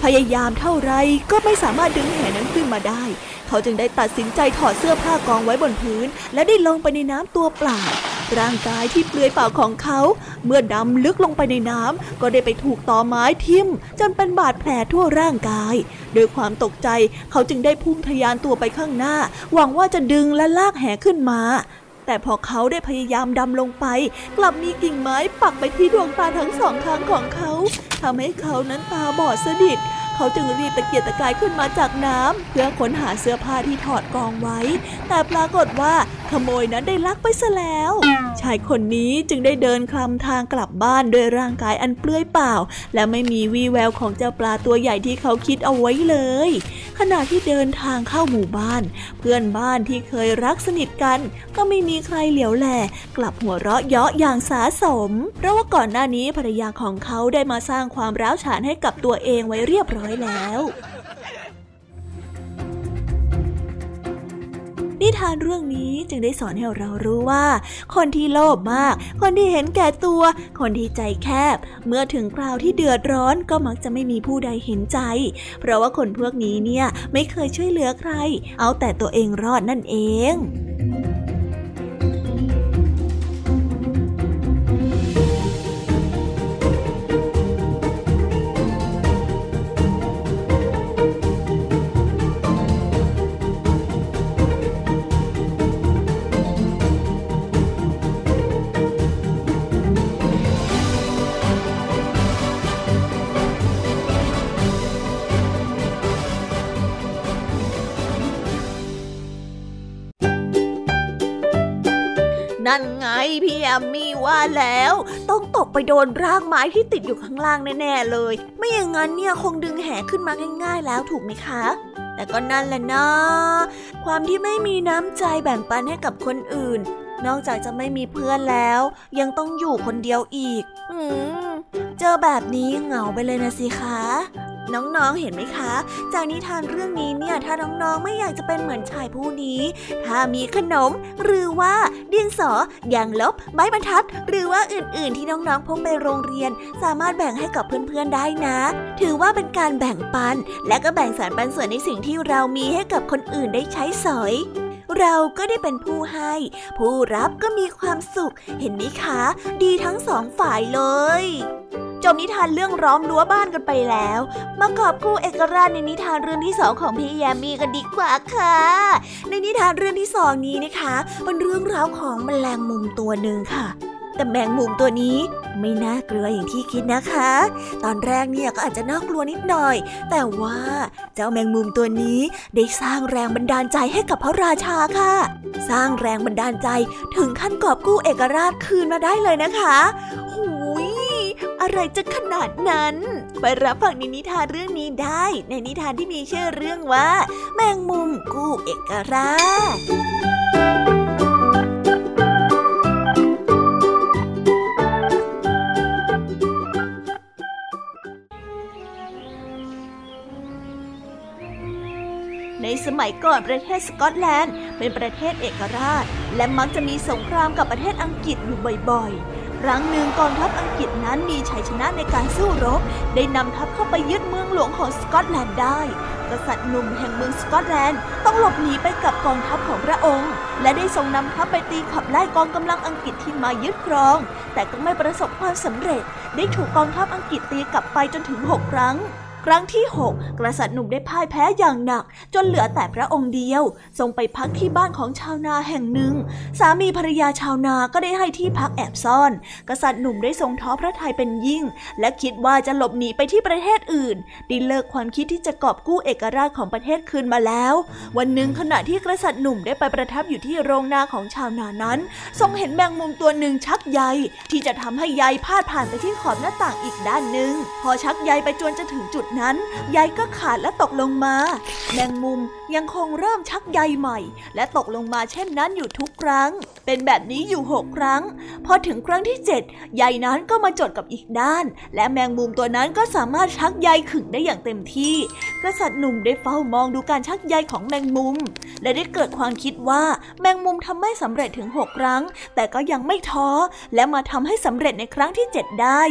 พยายามเท่าไรก็ไม่สามารถดึงแหนั้นขึ้นมาได้ เขาจึงได้ตัดสินใจถอดเสื้อผ้ากองไว้บนพื้น และได้ลงไปในน้ำตัวเปล่าร่างกายที่เปลือยเปล่าของเขา เมื่อดำลึกลงไปในน้ำก็ได้ไปถูกตอไม้ทิ่ม จนเป็นบาดแผลทั่วร่างกายด้วยความตกใจเขาจึงได้พุ่งทะยานตัวไปข้างหน้า หวังว่าจะดึงและลากแหขึ้นมา แต่พอเขาได้พยายามดำลงไป กลับมีกิ่งไม้ปักไปที่ดวงตาทั้งสองข้างของเขาทำให้เขานั้นตาบอดสนิท เขาจึงรีบตะเกียกตะกายขึ้นมาจากน้ำเพื่อค้นหาเสื้อผ้าที่ถอดกองไว้ แต่ปรากฏว่าขโมยนั้นได้ลักไปซะแล้ว ชายคนนี้จึงได้เดินคลำทางกลับบ้านด้วยร่างกายอันเปลื้อยเปล่า และไม่มีวี่แววของเจ้าปลาตัวใหญ่ที่เขาคิดเอาไว้เลย ขณะที่เดินทางเข้าหมู่บ้าน เพื่อนบ้านที่เคยรักสนิทกัน ก็ไม่มีใครเหลียวแล กลับหัวเราะเยาะอย่างสาสม เพราะว่าก่อนหน้านี้ภรรยาของเขาได้มาสร้างความร้าวฉานให้กับตัวเองไว้เรียบร้อยแล้ว นิทานเรื่องนี้จึงได้สอนให้เรารู้ว่า คนที่โลภมาก คนที่เห็นแก่ตัว คนที่ใจแคบ เมื่อถึงคราวที่เดือดร้อนก็มักจะไม่มีผู้ใดเห็นใจ เพราะว่าคนพวกนี้เนี่ยไม่เคยช่วยเหลือใคร เอาแต่ตัวเองรอดนั่นเอง นั่นไงพี่แอมมี่ว่าแล้ว ต้องตกไปโดนรากไม้ที่ติดอยู่ข้างล่างแน่ๆเลย ไม่อย่างนั้นเนี่ยคงดึงแหขึ้นมาง่าย ๆ แล้วถูกไหมคะ แต่ก็นั่นแหละนะ ความที่ไม่มีน้ำใจแบ่งปันให้กับคนอื่น นอกจากจะไม่มีเพื่อนแล้ว ยังต้องอยู่คนเดียวอีก อืม เจอแบบนี้เหงาไปเลยนะสิคะ น้องๆ เห็นไหมคะ จากนิทานเรื่องนี้เนี่ย ถ้าน้องๆ ไม่อยากจะเป็นเหมือนชายผู้นี้ ถ้ามีขนม หรือว่าดินสอยางลบ ไม้บรรทัด หรือว่าอื่นๆ ที่น้องๆ พกไปโรงเรียน สามารถแบ่งให้กับเพื่อนๆ ได้นะ ถือว่าเป็นการแบ่งปัน และก็แบ่งสารปันส่วนในสิ่งที่เรามีให้กับคนอื่นได้ใช้สอยเราก็ได้เป็นผู้ให้ ผู้รับก็มีความสุข เห็นไหมคะ ดีทั้งสองฝ่ายเลย จบนิทานเรื่องร้อมรั้วบ้านกันไปแล้ว มากอบคู่เอกราชในนิทานเรื่องที่สองของพี่ยมมี่กันดีกว่าค่ะ ในนิทานเรื่องที่สองนี้นะคะ เป็นเรื่องราวของแมลงมุมตัวหนึ่งค่ะ แต่แมงมุมตัวนี้ไม่น่ากลัวอย่างที่คิดนะคะ ตอนแรกเนี่ยก็อาจจะน่ากลัวนิดหน่อย แต่ว่าเจ้าแมงมุมตัวนี้ได้สร้างแรงบันดาลใจให้กับพระราชาค่ะ สร้างแรงบันดาลใจถึงขั้นกอบกู้เอกราชคืนมาได้เลยนะคะหูย อะไรจะขนาดนั้น ไปรับฟังในนิทานเรื่องนี้ได้ ในนิทานที่มีชื่อเรื่องว่า แมงมุมกู้เอกราชในสมัยก่อนประเทศสกอตแลนด์ เป็นประเทศเอกราช และมักจะมีสงครามกับประเทศอังกฤษอยู่บ่อยๆ ครั้งหนึ่งกองทัพอังกฤษนั้นมีชัยชนะในการสู้รบ ได้นำทัพเข้าไปยึดเมืองหลวงของสกอตแลนด์ได้ กษัตริย์หนุ่มแห่งเมืองสกอตแลนด์ต้องหลบหนีไปกับกองทัพของพระองค์ และได้ทรงนำทัพไปตีขับไล่กองกำลังอังกฤษที่มายึดครอง แต่ก็ไม่ประสบความสำเร็จ ได้ถูกกองทัพอังกฤษตีกลับไปจนถึงหกครั้ง ครั้งที่หกกษัตริย์หนุ่มได้พ่ายแพ้อย่างหนัก จนเหลือแต่พระองค์เดียว ทรงไปพักที่บ้านของชาวนาแห่งหนึ่ง สามีภรรยาชาวนาก็ได้ให้ที่พักแอบซ่อน กษัตริย์หนุ่มได้ทรงท้อพระทัยเป็นยิ่ง และคิดว่าจะหลบหนีไปที่ประเทศอื่นได้เลิกความคิดที่จะกอบกู้เอกราชของประเทศคืนมาแล้ว วันหนึ่งขณะที่กษัตริย์หนุ่มได้ไปประทับอยู่ที่โรงนาของชาวนานั้น ทรงเห็นแมงมุมตัวหนึ่งชักใยที่จะทำให้ใยพาดผ่านไปที่ขอบหน้าต่างอีกด้านหนึ่งพอชักใยไปจนจะถึงจุดนั้นใยก็ขาดและตกลงมา แมงมุมยังคงเริ่มชักใยใหม่ และตกลงมาเช่นนั้นอยู่ทุกครั้ง เป็นแบบนี้อยู่หกครั้ง พอถึงครั้งที่เจ็ดใยนั้นก็มาจดกับอีกด้าน และแมงมุมตัวนั้นก็สามารถชักใยขึงได้อย่างเต็มที่ กษัตริย์หนุ่มได้เฝ้ามองดูการชักใยของแมงมุม และได้เกิดความคิดว่าแมงมุมทำไม่สำเร็จถึงหกครั้ง แต่ก็ยังไม่ท้อและมาทำให้สำเร็จในครั้งที่เจ็ดได้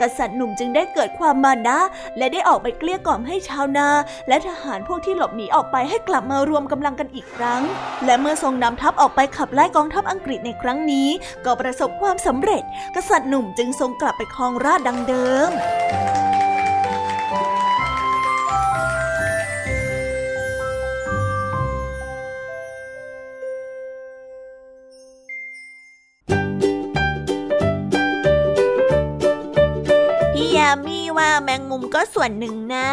กษัตริย์หนุ่มจึงได้เกิดความมานะและได้ออกไปเกลี้ยกล่อมให้ชาวนา และทหารพวกที่หลบหนีออกไปให้กลับมารวมกำลังกันอีกครั้ง และเมื่อทรงนำทัพออกไปขับไล่กองทัพอังกฤษในครั้งนี้ ก็ประสบความสำเร็จ กษัตริย์หนุ่มจึงทรงกลับไปครองราชดังเดิม ว่าแมงมุมก็ส่วนหนึ่งนะ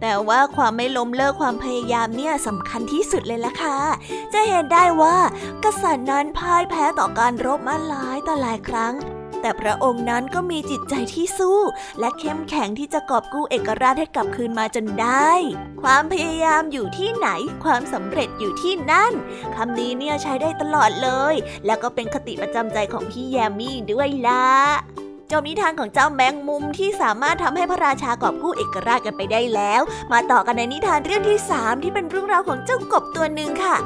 แต่ว่าความไม่ล้มเลิกความพยายามเนี่ยสำคัญที่สุดเลยล่ะค่ะ จะเห็นได้ว่ากษัตริย์นั้นพ่ายแพ้ต่อการรบมาหลายต่อหลายครั้ง แต่พระองค์นั้นก็มีจิตใจที่สู้ และเข้มแข็งที่จะกอบกู้เอกราชให้กลับคืนมาจนได้ ความพยายามอยู่ที่ไหน ความสำเร็จอยู่ที่นั่นคำนี้เนี่ยใช้ได้ตลอดเลย แล้วก็เป็นคติประจำใจของพี่แยมมี่ด้วยล่ะ จบนิทานของเจ้าแมงมุมที่สามารถทำให้พระราชากอบกู้เอกราชกันไปได้แล้ว มาต่อกันในนิทานเรื่องที่ 3 ที่เป็นเรื่องราวของเจ้ากบตัวหนึ่งค่ะ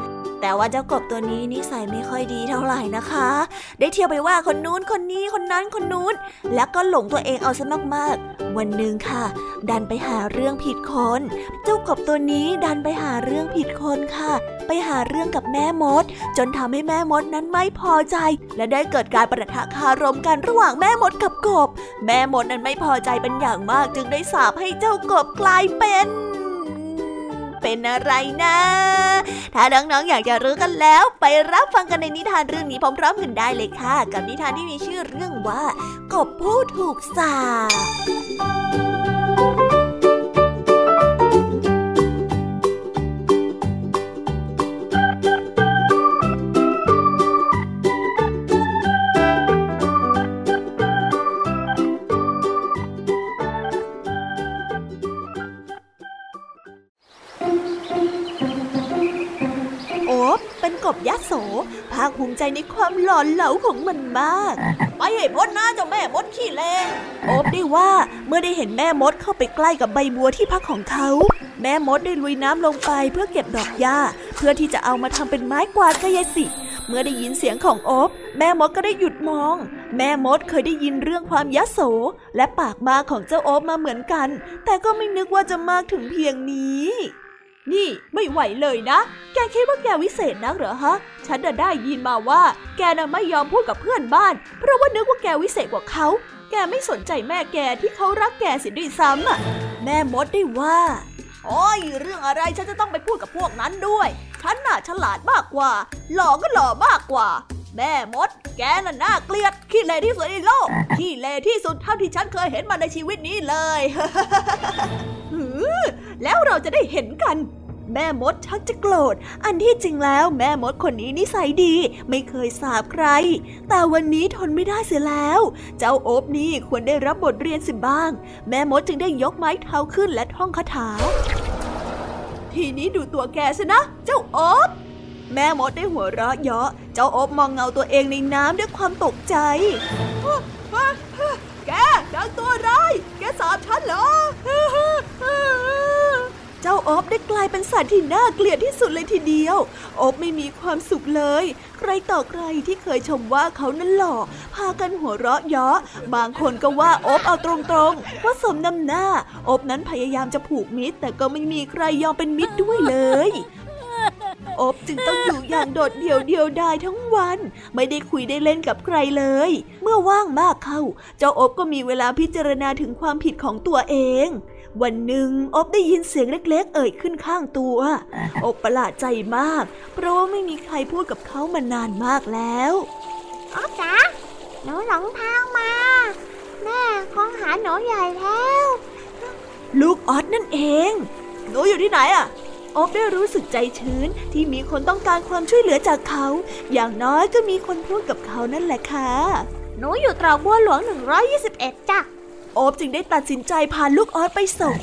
แต่ว่าเจ้ากบตัวนี้นิสัยไม่ค่อยดีเท่าไหร่นะคะ ได้เที่ยวไปว่าคนนู้นคนนี้คนนั้นคนนู้น แล้วก็หลงตัวเองเอาซะมากๆ วันหนึ่งค่ะ ดันไปหาเรื่องผิดคน เจ้ากบตัวนี้ดันไปหาเรื่องผิดคนค่ะ ไปหาเรื่องกับแม่มด จนทำให้แม่มดนั้นไม่พอใจ และได้เกิดการประทะคารมกันระหว่างแม่มดกับกบ แม่มดนั้นไม่พอใจเป็นอย่างมากจึงได้สาปให้เจ้ากบกลายเป็น เป็นอะไรนะ ถ้าน้องๆอยากจะรู้กันแล้ว ไปรับฟังกันในนิทานเรื่องนี้พร้อมๆกันได้เลยค่ะ กับนิทานที่มีชื่อเรื่องว่ากบผู้ถูกสาป ภาคภูมิใจในความหล่อเหลาของมันมาก ไปให้พ้นนะเจ้าแม่มดขี้เลงโอบได้ว่าเมื่อได้เห็นแม่มดเข้าไปใกล้กับใบบัวที่พักของเขา แม่มดได้ลุยน้ำลงไปเพื่อเก็บดอกหญ้า เพื่อที่จะเอามาทำเป็นไม้กวาดกายสิทธิ์เมื่อได้ยินเสียงของโอบแม่มดก็ได้หยุดมอง แม่มดเคยได้ยินเรื่องความยะโส และปากมาของเจ้าโอบมาเหมือนกัน แต่ก็ไม่นึกว่าจะมากถึงเพียงนี้ นี่ไม่ไหวเลยนะ แกคิดว่าแกวิเศษนักเหรอฮะ ฉันน่ะได้ยินมาว่า แกน่ะไม่ยอมพูดกับเพื่อนบ้าน เพราะว่านึกว่าแกวิเศษกว่าเขา แกไม่สนใจแม่แกที่เขารักแกสิด้วยซ้ำอะ แม่มดได้ว่าโอ้ยเรื่องอะไรฉันจะต้องไปพูดกับพวกนั้นด้วย ฉันน่ะฉลาดมากกว่า หล่อก็หล่อมากกว่า แม่มด แกน่ะน่าเกลียด ขี้เลที่สุดในโลก ขี้เลที่สุดเท่าที่ฉันเคยเห็นมาในชีวิตนี้เลย อแล้วเราจะได้เห็นกัน แม่มดชักจะโกรธ อันที่จริงแล้วแม่มดคนนี้นิสัยดี ไม่เคยสาบใคร แต่วันนี้ทนไม่ได้เสียแล้ว เจ้าโอบนี่ควรได้รับบทเรียนสิบ้าง แม่มดจึงได้ยกไม้เท้าขึ้นและท่องคาถา ทีนี้ดูตัวแกซะนะ เจ้าโอบแม่มดได้หัวเราะเยาะ เจ้าโอบมองเงาตัวเองในน้ำด้วยความตกใจ แกดังตัวร้ายแกสาบฉันเหรอ เจ้าอบได้กลายเป็นสัตว์ที่น่าเกลียดที่สุดเลยทีเดียวอบไม่มีความสุขเลย ใครต่อใครที่เคยชมว่าเขานั้นหล่อ พากันหัวเราะเยาะ บางคนก็ว่าอบเอาตรงๆว่าสมน้ำหน้าอบนั้นพยายามจะผูกมิตร แต่ก็ไม่มีใครยอมเป็นมิตรด้วยเลย อบจึงต้องอยู่อย่างโดดเดี่ยวเดียวดายทั้งวัน ไม่ได้คุยได้เล่นกับใครเลย เมื่อว่างมากเข้า เจ้าอบก็มีเวลาพิจารณาถึงความผิดของตัวเอง วันหนึ่งอบได้ยินเสียงเล็กๆ เอ่ยขึ้นข้างตัว อบประหลาดใจมาก เพราะว่าไม่มีใครพูดกับเขามานานมากแล้วอบจ๋าหนูหลงทางมา แม่คงหาหนูใหญ่แล้ว ลูกออสนั่นเอง หนูอยู่ที่ไหนอะ อบได้รู้สึกใจชื้นที่มีคนต้องการความช่วยเหลือจากเขา อย่างน้อยก็มีคนพูดกับเขานั่นแหละค่ะ หนูอยู่ตรอกบัวหลวง 121จ้ะโอบจึงได้ตัดสินใจพาลูกออสไปส่ง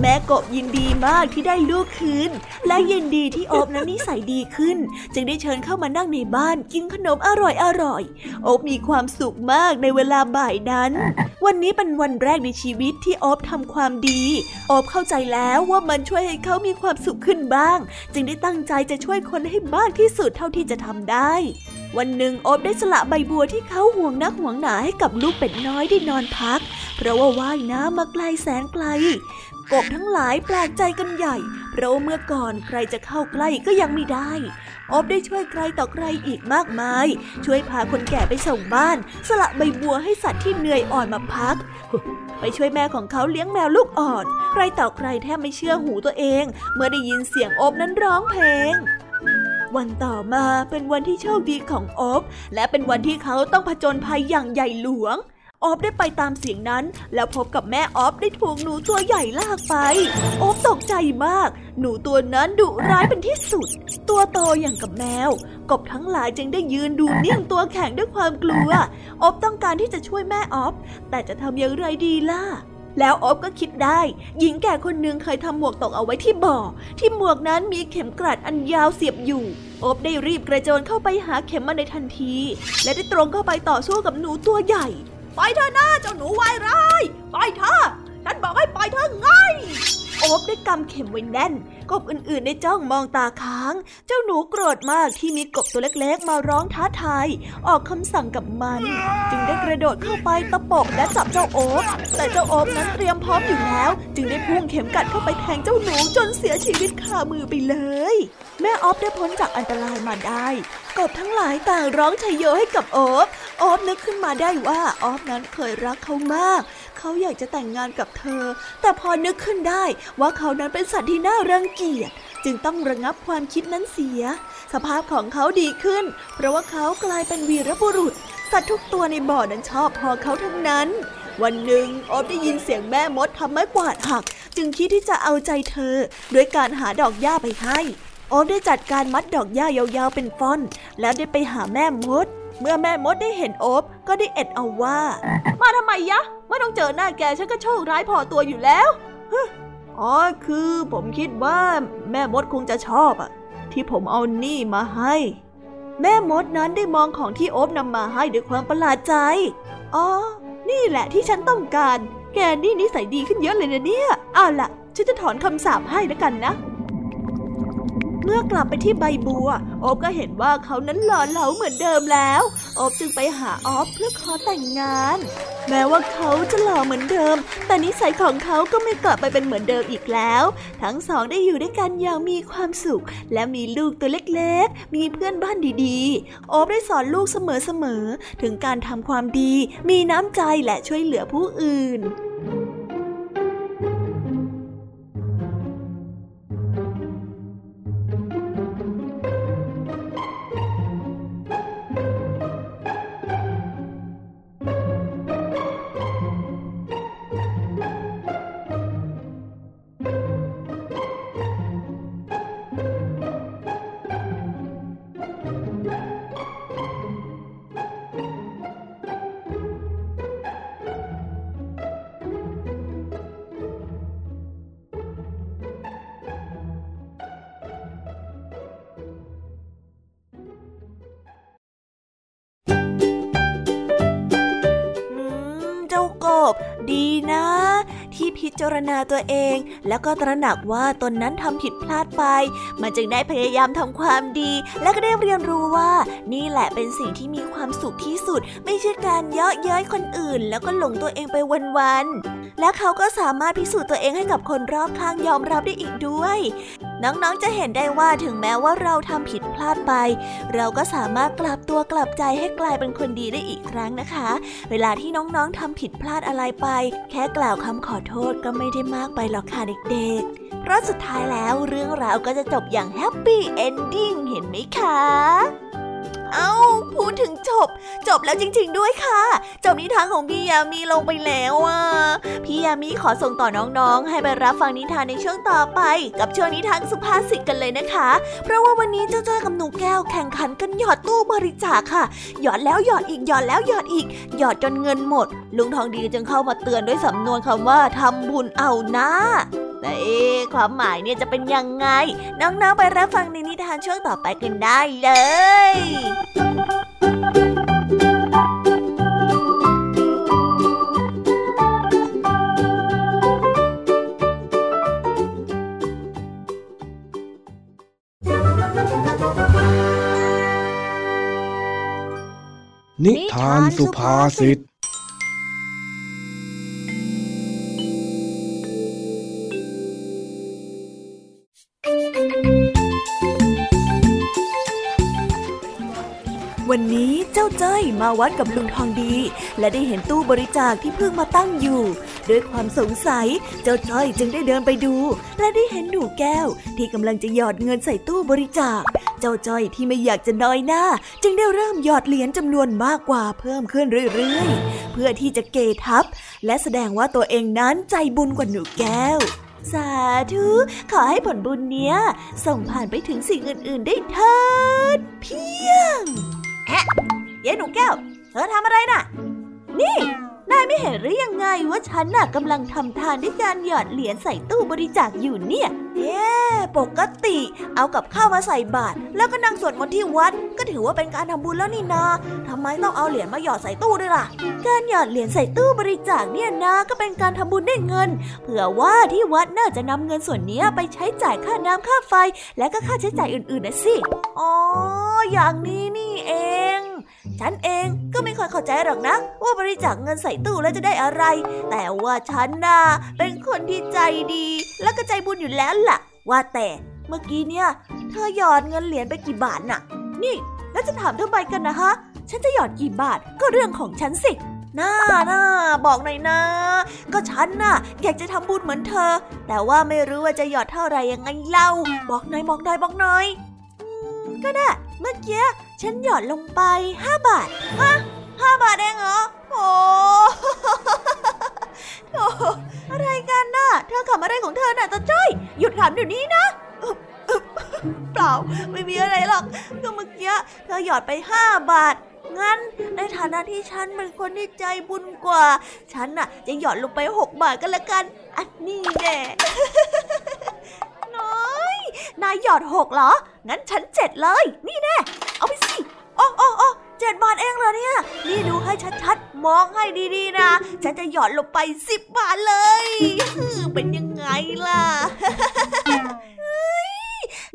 แม่กบยินดีมากที่ได้ลูกคืน และยินดีที่โอบนั้นนิสัยดีขึ้น จึงได้เชิญเข้ามานั่งในบ้านกินขนมอร่อยอร่อยโอบมีความสุขมากในเวลาบ่ายนั้น วันนี้เป็นวันแรกในชีวิตที่โอบทำความดี โอบเข้าใจแล้วว่ามันช่วยให้เขามีความสุขขึ้นบ้าง จึงได้ตั้งใจจะช่วยคนให้มากที่สุดเท่าที่จะทำได้ วันหนึ่งโอบได้สละใบบัวที่เขาห่วงนักห่วงหนาให้กับลูกเป็ดน้อยได้นอนพัก เพราะว่าว่ายน้ำมาไกลแสนไกล กบทั้งหลายแปลกใจกันใหญ่ เพราะเมื่อก่อนใครจะเข้าใกล้ก็ยังไม่ได้ อบได้ช่วยใครต่อใครอีกมากมาย ช่วยพาคนแก่ไปส่งบ้าน สละใบบัวให้สัตว์ที่เหนื่อยอ่อนมาพัก ไปช่วยแม่ของเขาเลี้ยงแมวลูกอ่อน ใครต่อใครแทบไม่เชื่อหูตัวเอง เมื่อได้ยินเสียงอบนั้นร้องเพลงวันต่อมาเป็นวันที่โชคดีของอบ และเป็นวันที่เขาต้องผจญภัยอย่างใหญ่หลวง ออฟได้ไปตามเสียงนั้น แล้วพบกับแม่ออฟได้ถูกหนูตัวใหญ่ลากไป ออฟตกใจมาก หนูตัวนั้นดุร้ายเป็นที่สุด ตัวโตอย่างกับแมว กบทั้งหลายจึงได้ยืนดูนิ่งตัวแข็งด้วยความกลัว ออฟต้องการที่จะช่วยแม่ออฟ แต่จะทำอย่างไรดีล่ะแล้วออฟก็คิดได้ หญิงแก่คนหนึ่งเคยทำหมวกตกเอาไว้ที่บ่อ ที่หมวกนั้นมีเข็มกลัดอันยาวเสียบอยู่อบได้รีบกระโจนเข้าไปหาเข็มมาในทันที และได้ตรงเข้าไปต่อสู้กับหนูตัวใหญ่ ไปเถอะนะเจ้าหนูวายร้าย ไปเถอะ ฉันบอกให้ปล่อยเธอไงโอบได้กำเข็มไว้แน่น กบอื่นๆได้จ้องมองตาค้าง เจ้าหนูโกรธมากที่มีกบตัวเล็กๆ มาร้องท้าทาย ออกคำสั่งกับมัน จึงได้กระโดดเข้าไปตะปบและจับเจ้าโอบแต่เจ้าโอบนั้นเตรียมพร้อมอยู่แล้ว จึงได้พุ่งเข็มกัดเข้าไปแทงเจ้าหนูจนเสียชีวิตคามือไปเลย แม่ออฟได้พ้นจากอันตรายมาได้ กบทั้งหลายต่างร้องชัยโยให้กับโอบออฟนึกขึ้นมาได้ว่าออฟนั้นเคยรักเขามาก เขาอยากจะแต่งงานกับเธอ แต่พอนึกขึ้นได้ว่าเขานั้นเป็นสัตว์ที่น่ารังเกียจ จึงต้องระงับความคิดนั้นเสีย สภาพของเขาดีขึ้น เพราะว่าเขากลายเป็นวีรบุรุษ สัตว์ทุกตัวในบ่อนั้นชอบพอเขาทั้งนั้น วันหนึ่งออฟได้ยินเสียงแม่มดทำไม้กวาดหัก จึงคิดที่จะเอาใจเธอด้วยการหาดอกหญ้าไปให้ออฟได้จัดการมัดดอกหญ้ายาวๆเป็นฟ่อน แล้วได้ไปหาแม่มด เมื่อแม่มดได้เห็นโอบก็ได้เอ็ดเอาว่า มาทำไมยะไม่ต้องเจอหน้าแกฉันก็โชคร้ายพอตัวอยู่แล้วอ๋อคือผมคิดว่าแม่มดคงจะชอบอะที่ผมเอานี่มาให้ แม่มดนั้นได้มองของที่โอบนำมาให้ด้วยความประหลาดใจอ๋อนี่แหละที่ฉันต้องการ แกนี่นิสัยดีขึ้นเยอะเลยนะเนี่ยเอาล่ะ ฉันจะถอนคำสาปให้แล้วกันนะ เมื่อกลับไปที่ใบบัว โอบก็เห็นว่าเขานั้นหล่อเหลาเหมือนเดิมแล้ว โอบจึงไปหาออฟเพื่อขอแต่งงาน แม้ว่าเขาจะหล่อเหมือนเดิม แต่นิสัยของเขาก็ไม่กลับไปเป็นเหมือนเดิมอีกแล้ว ทั้งสองได้อยู่ด้วยกันอย่างมีความสุข และมีลูกตัวเล็กๆ มีเพื่อนบ้านดีๆ โอบได้สอนลูกเสมอๆ ถึงการทำความดี มีน้ำใจและช่วยเหลือผู้อื่น จารณาตัวเอง แล้วก็ตระหนักว่าตนนั้นทำผิดพลาดไป มันจึงได้พยายามทำความดี และก็ได้เรียนรู้ว่า นี่แหละเป็นสิ่งที่มีความสุขที่สุด ไม่ใช่การเยาะเย้ยคนอื่น แล้วก็หลงตัวเองไปวันๆและเขาก็สามารถพิสูจน์ตัวเองให้กับคนรอบข้างยอมรับได้อีกด้วย น้องๆจะเห็นได้ว่าถึงแม้ว่าเราทำผิดพลาดไป เราก็สามารถกลับตัวกลับใจให้กลายเป็นคนดีได้อีกครั้งนะคะ เวลาที่น้องๆทำผิดพลาดอะไรไป แค่กล่าวคำขอโทษก็ไม่ได้มากไปหรอกค่ะเด็กๆ เพราะสุดท้ายแล้วเรื่องราวก็จะจบอย่าง happy ending เห็นไหมคะ เอ้าพูดถึงจบ จบแล้วจริง ๆ ด้วยค่ะ จบนิทานของพี่ยามีลงไปแล้วอะพี่ยามีขอส่งต่อน้องๆ ให้ไปรับฟังนิทานในช่วงต่อไป กับช่วงนิทานสุภาษิตกันเลยนะคะ เพราะว่าวันนี้เจ้าจ้อยกับหนูแก้วแข่งขันกันหยอดตู้บริจาคค่ะ หยอดแล้วหยอดอีกหยอดแล้วหยอดอีก หยอดจนเงินหมด ลุงทองดีจึงเข้ามาเตือนด้วยสำนวนคำว่าทำบุญเอานะ แต่เอ๊ความหมายเนี่ยจะเป็นยังไง น้องๆไปรับฟังในนิทานช่วงต่อไปกันได้เลยนิทานสุภาษิต มาวัดกับลุงทองดี และได้เห็นตู้บริจาคที่เพิ่งมาตั้งอยู่ ด้วยความสงสัยเจ้าจ้อยจึงได้เดินไปดู และได้เห็นหนูแก้ว ที่กำลังจะหยอดเงินใส่ตู้บริจาค เจ้าจ้อยที่ไม่อยากจะน้อยหน้า จึงได้เริ่มหยอดเหรียญจำนวนมากกว่าเพิ่มขึ้นเรื่อยๆ เพื่อที่จะเกทับ และแสดงว่าตัวเองนั้นใจบุญกว่าหนูแก้วสาธุขอให้ผลบุญเนี้ย ส่งผ่านไปถึงสิ่งอื่น ๆ ได้เถิดเพียง แอะ เย้หนูแก้ว เธอทำอะไรน่ะ นี่ นายไม่เห็นหรือยังไงว่าฉันน่ะกำลังทำทานด้วยการหยอดเหรียญใส่ตู้บริจาคอยู่เนี่ยเอ๊ปกติ เอากับข้าวมาใส่บาตรแล้วก็นั่งสวดมนต์ที่วัด ก็ถือว่าเป็นการทำบุญแล้วนี่นาทำไมต้องเอาเหรียญมาหยอดใส่ตู้ด้วยล่ะ การหยอดเหรียญใส่ตู้บริจาคเนี่ยนะก็เป็นการทำบุญได้เงิน เผื่อว่าที่วัดน่าจะนำเงินส่วนนี้ไปใช้จ่ายค่าน้ำค่าไฟ และก็ค่าใช้จ่ายอื่นๆนะสิ อ๋อ อย่างนี้นี่เอง ฉันเองก็ไม่ค่อยเข้าใจหรอกนะ ว่าบริจาคเงินใส่ตู้แล้วจะได้อะไร แต่ว่าฉันน่ะเป็นคนที่ใจดี และก็ใจบุญอยู่แล้วล่ะ ว่าแต่เมื่อกี้เนี่ย เธอหยอดเงินเหรียญไปกี่บาทน่ะ นี่ แล้วจะถามทำไมกันนะฮะ ฉันจะหยอดกี่บาทก็เรื่องของฉันสิน่าน่าบอกหน่อยนะ ก็ฉันน่ะ อยากจะทำบุญเหมือนเธอ แต่ว่าไม่รู้ว่าจะหยอดเท่าไหร่ยังไงเล่า บอกหน่อยบอกหน่อยบอกหน่อย ก็ได้ เมื่อกี้ฉันหยอดลงไปห้าบาท ฮะห้าบาทเองเหรอ โอ้โหอะไรกันน่ะ เธอขำอะไรของเธอน่ะตาจ้อย หยุดขำเดี๋ยวนี้นะเปล่าไม่มีอะไรหรอกก็เมื่อกี้เธอหยอดไปห้าบาท งั้นในฐานะที่ฉันเป็นคนที่ใจบุญกว่า ฉันน่ะ จะหยอดลงไปหกบาทกันละกัน อันนี้แน่ นายหยอดหกเหรอ งั้นฉันเจ็ดเลย นี่แน่ เอาไปสิโอ้โอ้โอ้เจ็ดบาทเองเหรอเนี่ย นี่ดูให้ชัดๆ มองให้ดีๆนะ ฉันจะหยอดลงไปสิบบาทเลย เป็นยังไงล่ะ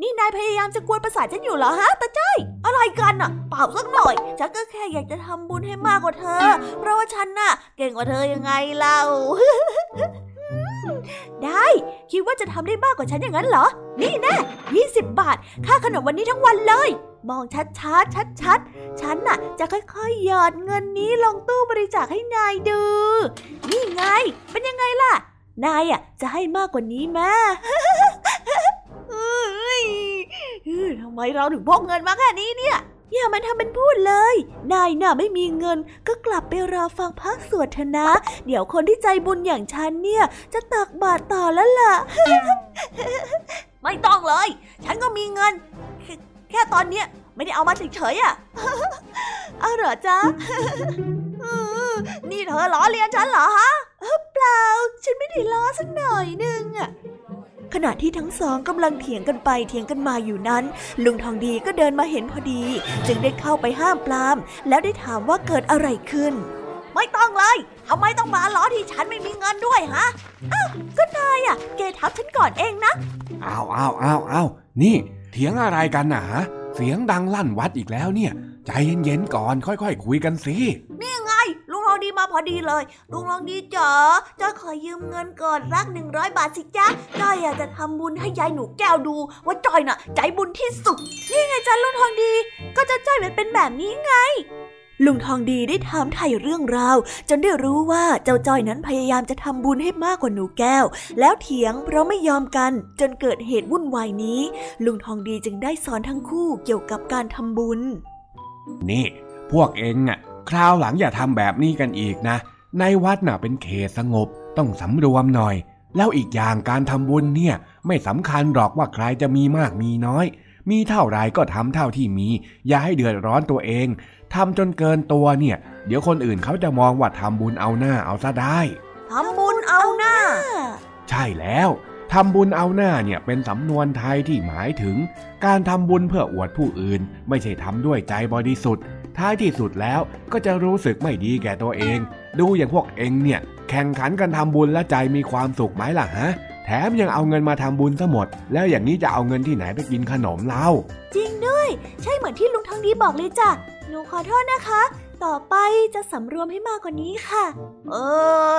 นี่นายพยายามจะกวนประสาทฉันอยู่เหรอฮะตาจ้อยอะไรกันอะเปล่าสักหน่อย ฉันก็แค่อยากจะทำบุญให้มากกว่าเธอ เพราะว่าฉันน่ะ เก่งกว่าเธอยังไงเล่า ได้ คิดว่าจะทำได้มากกว่าฉันอย่างนั้นเหรอ นี่แน่20บบาท ค่าขนมวันนี้ทั้งวันเลย มองชัดชัดชัดชัดฉันน่ะ จะค่อยๆ หยอดเงินนี้ลงตู้บริจาคให้นายดู นี่ไง เป็นยังไงล่ะ นายอะ จะให้มากกว่านี้แม่เฮ้ยเฮ้ยทำไมเราถึงพกเงินมาแค่นี้เนี่ย อย่ามันทำเป็นพูดเลย นายน่ะไม่มีเงิน ก็กลับไปรอฟังพักสวดเถนะ เดี๋ยวคนที่ใจบุญอย่างฉันเนี่ย จะตักบาตรต่อแล้วล่ะ ไม่ต้องเลย ฉันก็มีเงิน แค่ตอนเนี้ยไม่ได้เอามาเฉยๆอะเอาเหรอจ๊ะนี่เธอล้อเลียนฉันเหรอฮะเอ้อเปล่า ฉันไม่ได้ล้อสักหน่อยนึงอะ ขณะที่ทั้งสองกำลังเถียงกันไปเถียงกันมาอยู่นั้น ลุงทองดีก็เดินมาเห็นพอดี จึงได้เข้าไปห้ามปราม แล้วได้ถามว่าเกิดอะไรขึ้น ไม่ต้องเลยทำไมต้องมาล้อที่ฉันไม่มีเงินด้วยฮะอ้าวก็นายอะ เกทับฉันก่อนเองนะอ้าวอ้าวอ้าวอ้าวนี่เถียงอะไรกันหนาเสียงดังลั่นวัดอีกแล้วเนี่ย ใจเย็นๆก่อน ค่อยๆคุยกันสินี่ไงลุงท องดีมาพอดีเลย ลุงทองดีจ๋าจ้อยขอยืมเงินก่อนรักหนึ่งร้อยบาทสิจ้าจ้อยอยากจะทำบุญให้ยายหนูแก้วดู ว่าจ้อยน่ะ ใจบุญที่สุด นี่ไงจ้าลุงทองดี ก็จะจ้อยมันเป็นแบบนี้ไงลุงทองดีได้ถามไถ่เรื่องราว จนได้รู้ว่าเจ้าจ้อยนั้นพยายามจะทำบุญให้มากกว่าหนูแก้ว แล้วเถียงเพราะไม่ยอมกัน จนเกิดเหตุวุ่นวายนี้ ลุงทองดีจึงได้สอนทั้งคู่เกี่ยวกับการทำบุญ นี่ พวกเองอะ คราวหลังอย่าทำแบบนี้กันอีกนะ ในวัดน่ะเป็นเขตสงบ ต้องสำรวมหน่อย แล้วอีกอย่างการทำบุญเนี่ย ไม่สำคัญหรอกว่าใครจะมีมากมีน้อย มีเท่าไรก็ทำเท่าที่มี อย่าให้เดือดร้อนตัวเองทำจนเกินตัวเนี่ย เดี๋ยวคนอื่นเขาจะมองว่าทำบุญเอาหน้าเอาซะได้ทำบุญเอาหน้า ใช่แล้วทำบุญเอาหน้าเนี่ยเป็นสำนวนไทยที่หมายถึง การทำบุญเพื่ออวดผู้อื่น ไม่ใช่ทำด้วยใจบริสุทธิ์ ท้ายที่สุดแล้วก็จะรู้สึกไม่ดีแก่ตัวเอง ดูอย่างพวกเองเนี่ย แข่งขันกันทำบุญและใจมีความสุขไหมล่ะฮะ แถมยังเอาเงินมาทำบุญซะหมด แล้วอย่างนี้จะเอาเงินที่ไหนไปกินขนมเล่าจริงด้วย ใช่เหมือนที่ลุงทองดีบอกเลยจ้ะหนูขอโทษนะคะ ต่อไปจะสำรวมให้มากกว่านี้ค่ะ เออ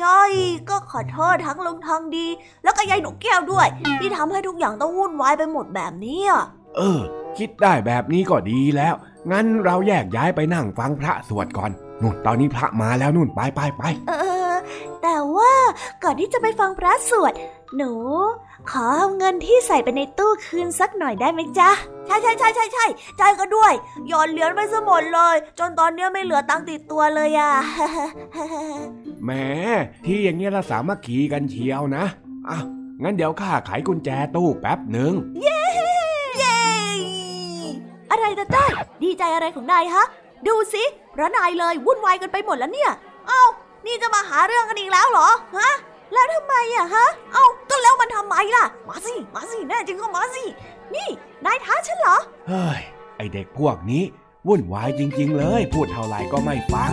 จ้อยก็ขอโทษทั้งลุงทองดี แล้วก็ยายหนูแก้วด้วย ที่ทำให้ทุกอย่างต้องวุ่นวายไปหมดแบบนี้อะเออ คิดได้แบบนี้ก็ดีแล้ว งั้นเราแยกย้ายไปนั่งฟังพระสวดก่อน นู่นตอนนี้พระมาแล้วนู่นไปไปไปเออ แต่ว่าก่อนที่จะไปฟังพระสวด หนู ขอเอาเงินที่ใส่ไปในตู้คืนสักหน่อยได้ไหมจ๊ะ ใช่ใช่ใช่ใช่ใช่ใจก็ด้วยโยนเหรียญไปซะหมดเลย จนตอนเนี้ยไม่เหลือตังค์ติดตัวเลยอะแหมที่อย่างเงี้ยเราสามัคคีกันเชียวนะอะงั้นเดี๋ยวข้าไขกุญแจตู้แป๊บหนึ่งเย้ อะไรนะจ้อยดีใจอะไรของนายฮะ ดูสิพระนายเลยวุ่นวายกันไปหมดแล้วเนี่ย เอ้า นี่จะมาหาเรื่องกันอีกแล้วเหรอ ฮะ แล้วทำไมอะฮะ เอ้า ก็แล้วมันทำไมล่ะ มาสิ มาสิ แน่จริงก็มาสิ นี่ นายท้าฉันเหรอ เฮ้ย ไอเด็กพวกนี้ วุ่นวายจริง ๆ เลย พูดเท่าไหร่ก็ไม่ฟัง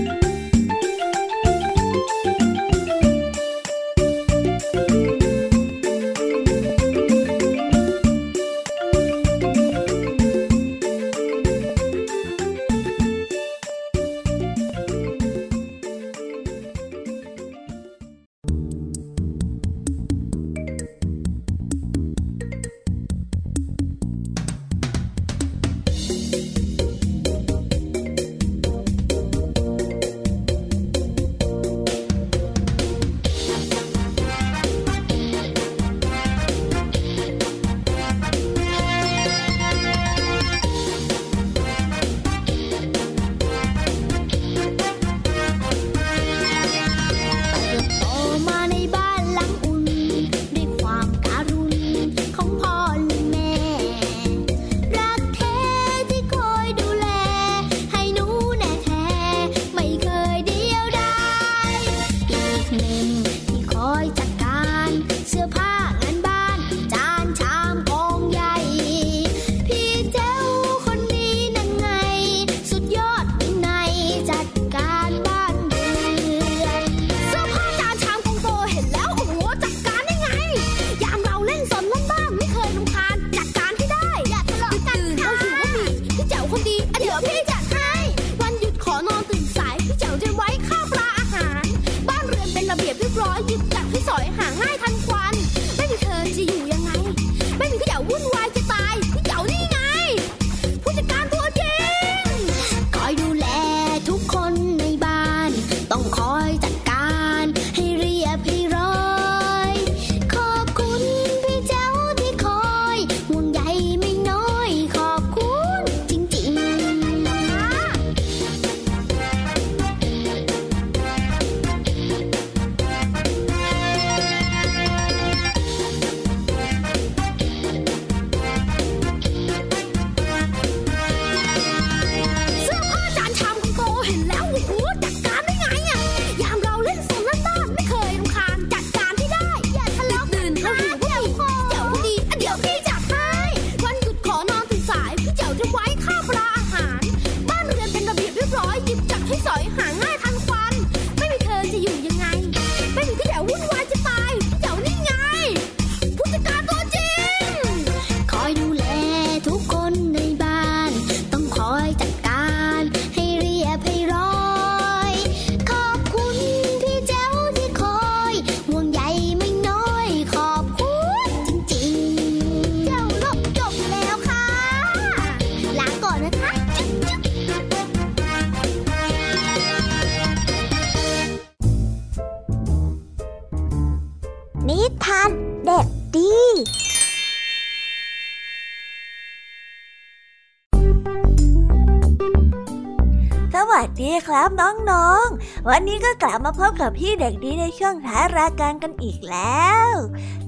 นี้ก็กลับมาพบกับพี่เด็กดีในช่วงท้ายรายการกันอีกแล้ว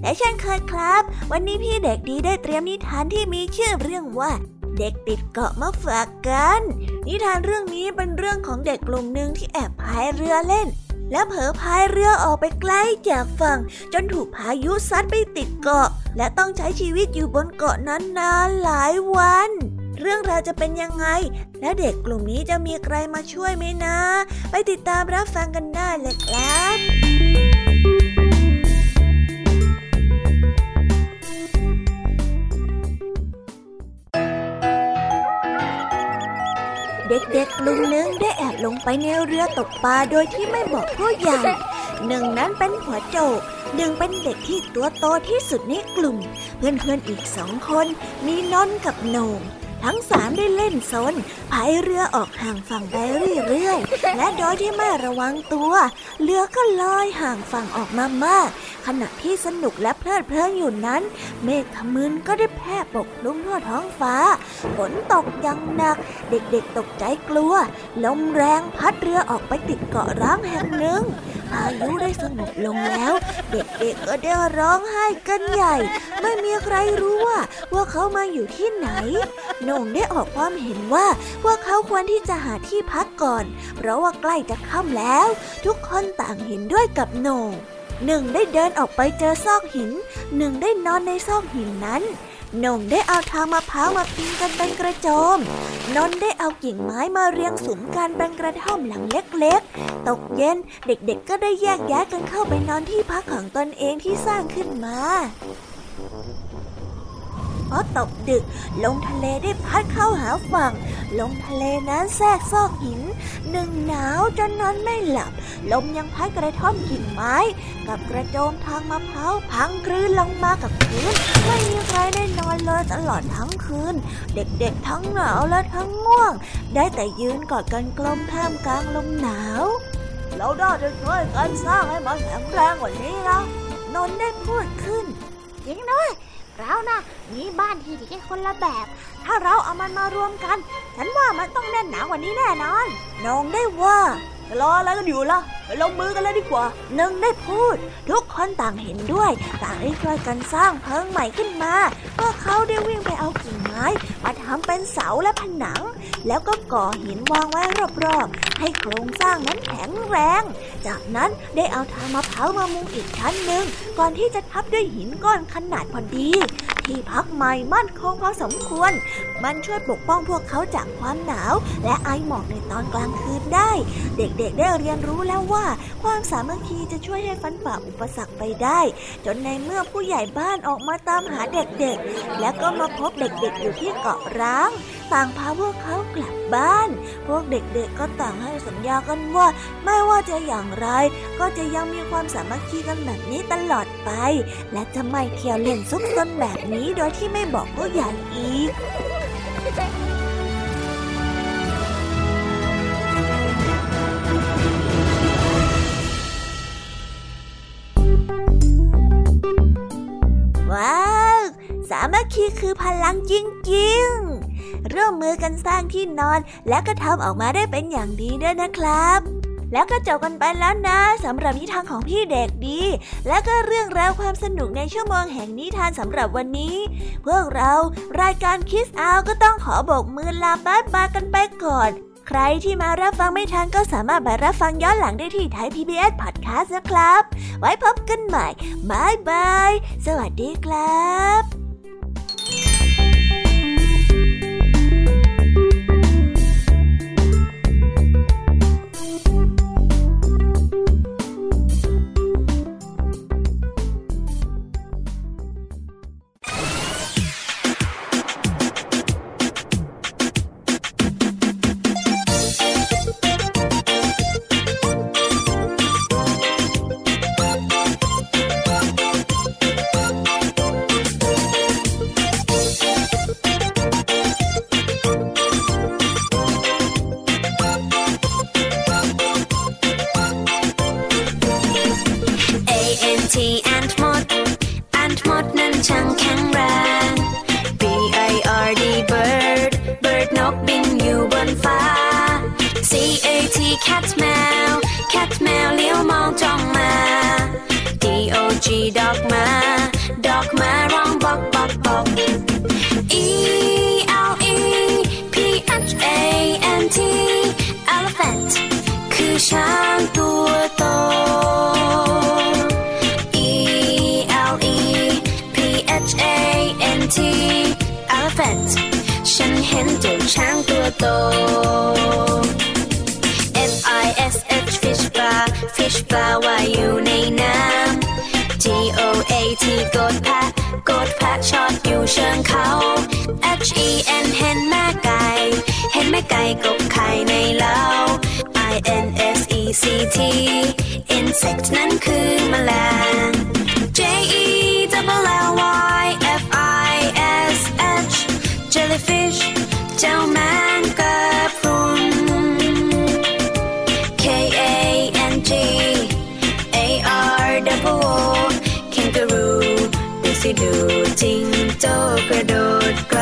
และเช่นเคยครับ วันนี้พี่เด็กดีได้เตรียมนิทานที่มีชื่อเรื่องว่า เด็กติดเกาะมาฝากกัน นิทานเรื่องนี้เป็นเรื่องของเด็กกลุ่มหนึ่งที่แอบพายเรือเล่น และเผลอพายเรือออกไปไกลจากฝั่ง จนถูกพายุซัดไปติดเกาะ และต้องใช้ชีวิตอยู่บนเกาะนั้นนานหลายวันเรื่องราวจะเป็นยังไง และเด็กกลุ่มนี้จะมีใครมาช่วยไหมนะ ไปติดตามรับฟังกันได้เลยครับเด็กๆกลุ่มหนึ่งได้แอบลงไปในเรือตกปลาโดยที่ไม่บอกผู้ใหญ่ หนึ่งนั้นเป็นหัวโจก หนึ่งเป็นเด็กที่ตัวโตที่สุดในกลุ่ม เพื่อนๆอีกสองคนมีนนท์กับโหนง ทั้งสามได้เล่นซนพายเรือออกห่างฝั่งไปเรื่อยๆ และโดยที่ไม่ระวังตัว เรือก็ลอยห่างฝั่งออกมามาก ขณะที่สนุกและเพลิดเพลินอยู่นั้น เมฆขมึนก็ได้แผ่ปกคลุมทั่วท้องฟ้า ฝนตกอย่างหนัก เด็กๆตกใจกลัว ลมแรงพัดเรือออกไปติดเกาะร้างแห่งหนึ่ง พายุได้สงบลงแล้ว เด็กๆก็ได้ร้องไห้กันใหญ่ ไม่มีใครรู้ว่า ว่าเขามาอยู่ที่ไหนโหน่งได้ออกความเห็นว่าพวกเขาควรที่จะหาที่พักก่อน เพราะว่าใกล้จะค่ำแล้ว ทุกคนต่างเห็นด้วยกับโหน่งหนึ่งได้เดินออกไปเจอซอกหิน หนึ่งได้นอนในซอกหินนั้น หน่งได้เอาทางมะพร้าวมาพิงกันเป็นกระโจม นนได้เอากิ่งไม้มาเรียงสุมกันเป็นกระท่อมหลังเล็กๆ ตกเย็นเด็กๆก็ได้แยกย้ายกันเข้าไปนอนที่พักของตนเองที่สร้างขึ้นมา พอตกดึก ลมทะเลได้พัดเข้าหาฝั่ง ลมทะเลนั้นแทรกซอกหิน หนึ่งหนาวจนนอนไม่หลับ ลมยังพัดกระท่อมกิ่งไม้ กับกระโจมทางมะพร้าวพังคลื่นลงมากับพื้น ไม่มีใครได้นอนเลยตลอดทั้งคืน เด็กๆทั้งหนาวและทั้งง่วง ได้แต่ยืนกอดกันกลมท่ามกลางลมหนาวเราได้จะช่วยกันสร้างให้มันแข็งแรงกว่านี้นะนนได้พูดขึ้นจริงด้วย เรานะมีบ้านที่ดีกันคนละแบบ ถ้าเราเอามันมารวมกัน ฉันว่ามันต้องแน่นหนากว่านี้แน่นอนน้องได้ว่า รออะไรกันอยู่ล่ะไปลงมือกันเลยดีกว่าหนึ่งได้พูด ทุกคนต่างเห็นด้วย ต่างได้ช่วยกันสร้างเพิงใหม่ขึ้นมาพวกเขาได้วิ่งไปเอากิ่งไม้มาทำเป็นเสาและผนัง แล้วก็ก่อหินวางไว้รอบๆให้โครงสร้างนั้นแข็งแรง จากนั้นได้เอาทางมะพร้าวมามุงอีกชั้นหนึ่งก่อนที่จะทับด้วยหินก้อนขนาดพอดี ที่พักใหม่มั่นคงพอสมควร มันช่วยปกป้องพวกเขาจากความหนาว และไอหมอกในตอนกลางคืนได้ เด็กๆได้เรียนรู้แล้วว่า ความสามัคคีจะช่วยให้ฟันฝ่าอุปสรรคไปได้ จนในเมื่อผู้ใหญ่บ้านออกมาตามหาเด็กๆ และก็มาพบเด็กๆอยู่ที่เกาะร้างต่างพาพวกเขากลับบ้าน พวกเด็กๆก็ต่างให้สัญญากันว่า ไม่ว่าจะอย่างไร ก็จะยังมีความสามัคคีกันแบบนี้ตลอดไป และจะไม่เที่ยวเล่นซุกซนแบบนี้โดยที่ไม่บอกผู้ใหญ่อีกว้าว สามัคคีคือพลังจริง ๆ ร่วมมือกันสร้างที่นอน และก็ทำออกมาได้เป็นอย่างดีด้วยนะครับ แล้วก็จบกันไปแล้วนะสำหรับนิทานของพี่เด็กดี และก็เรื่องราวความสนุกในชั่วโมงแห่งนิทานสำหรับวันนี้ พวกเรารายการคิสอาก็ต้องขอบอกมือลาบายบายกันไปก่อนใครที่มารับฟังไม่ทันก็สามารถไปรับฟังย้อนหลังได้ที่ไทย PBS Podcast นะครับ ไว้พบกันใหม่บายบาย สวัสดีครับ โอ้คิงกระรูดูสิดูจิงโจ้กระโดดไกล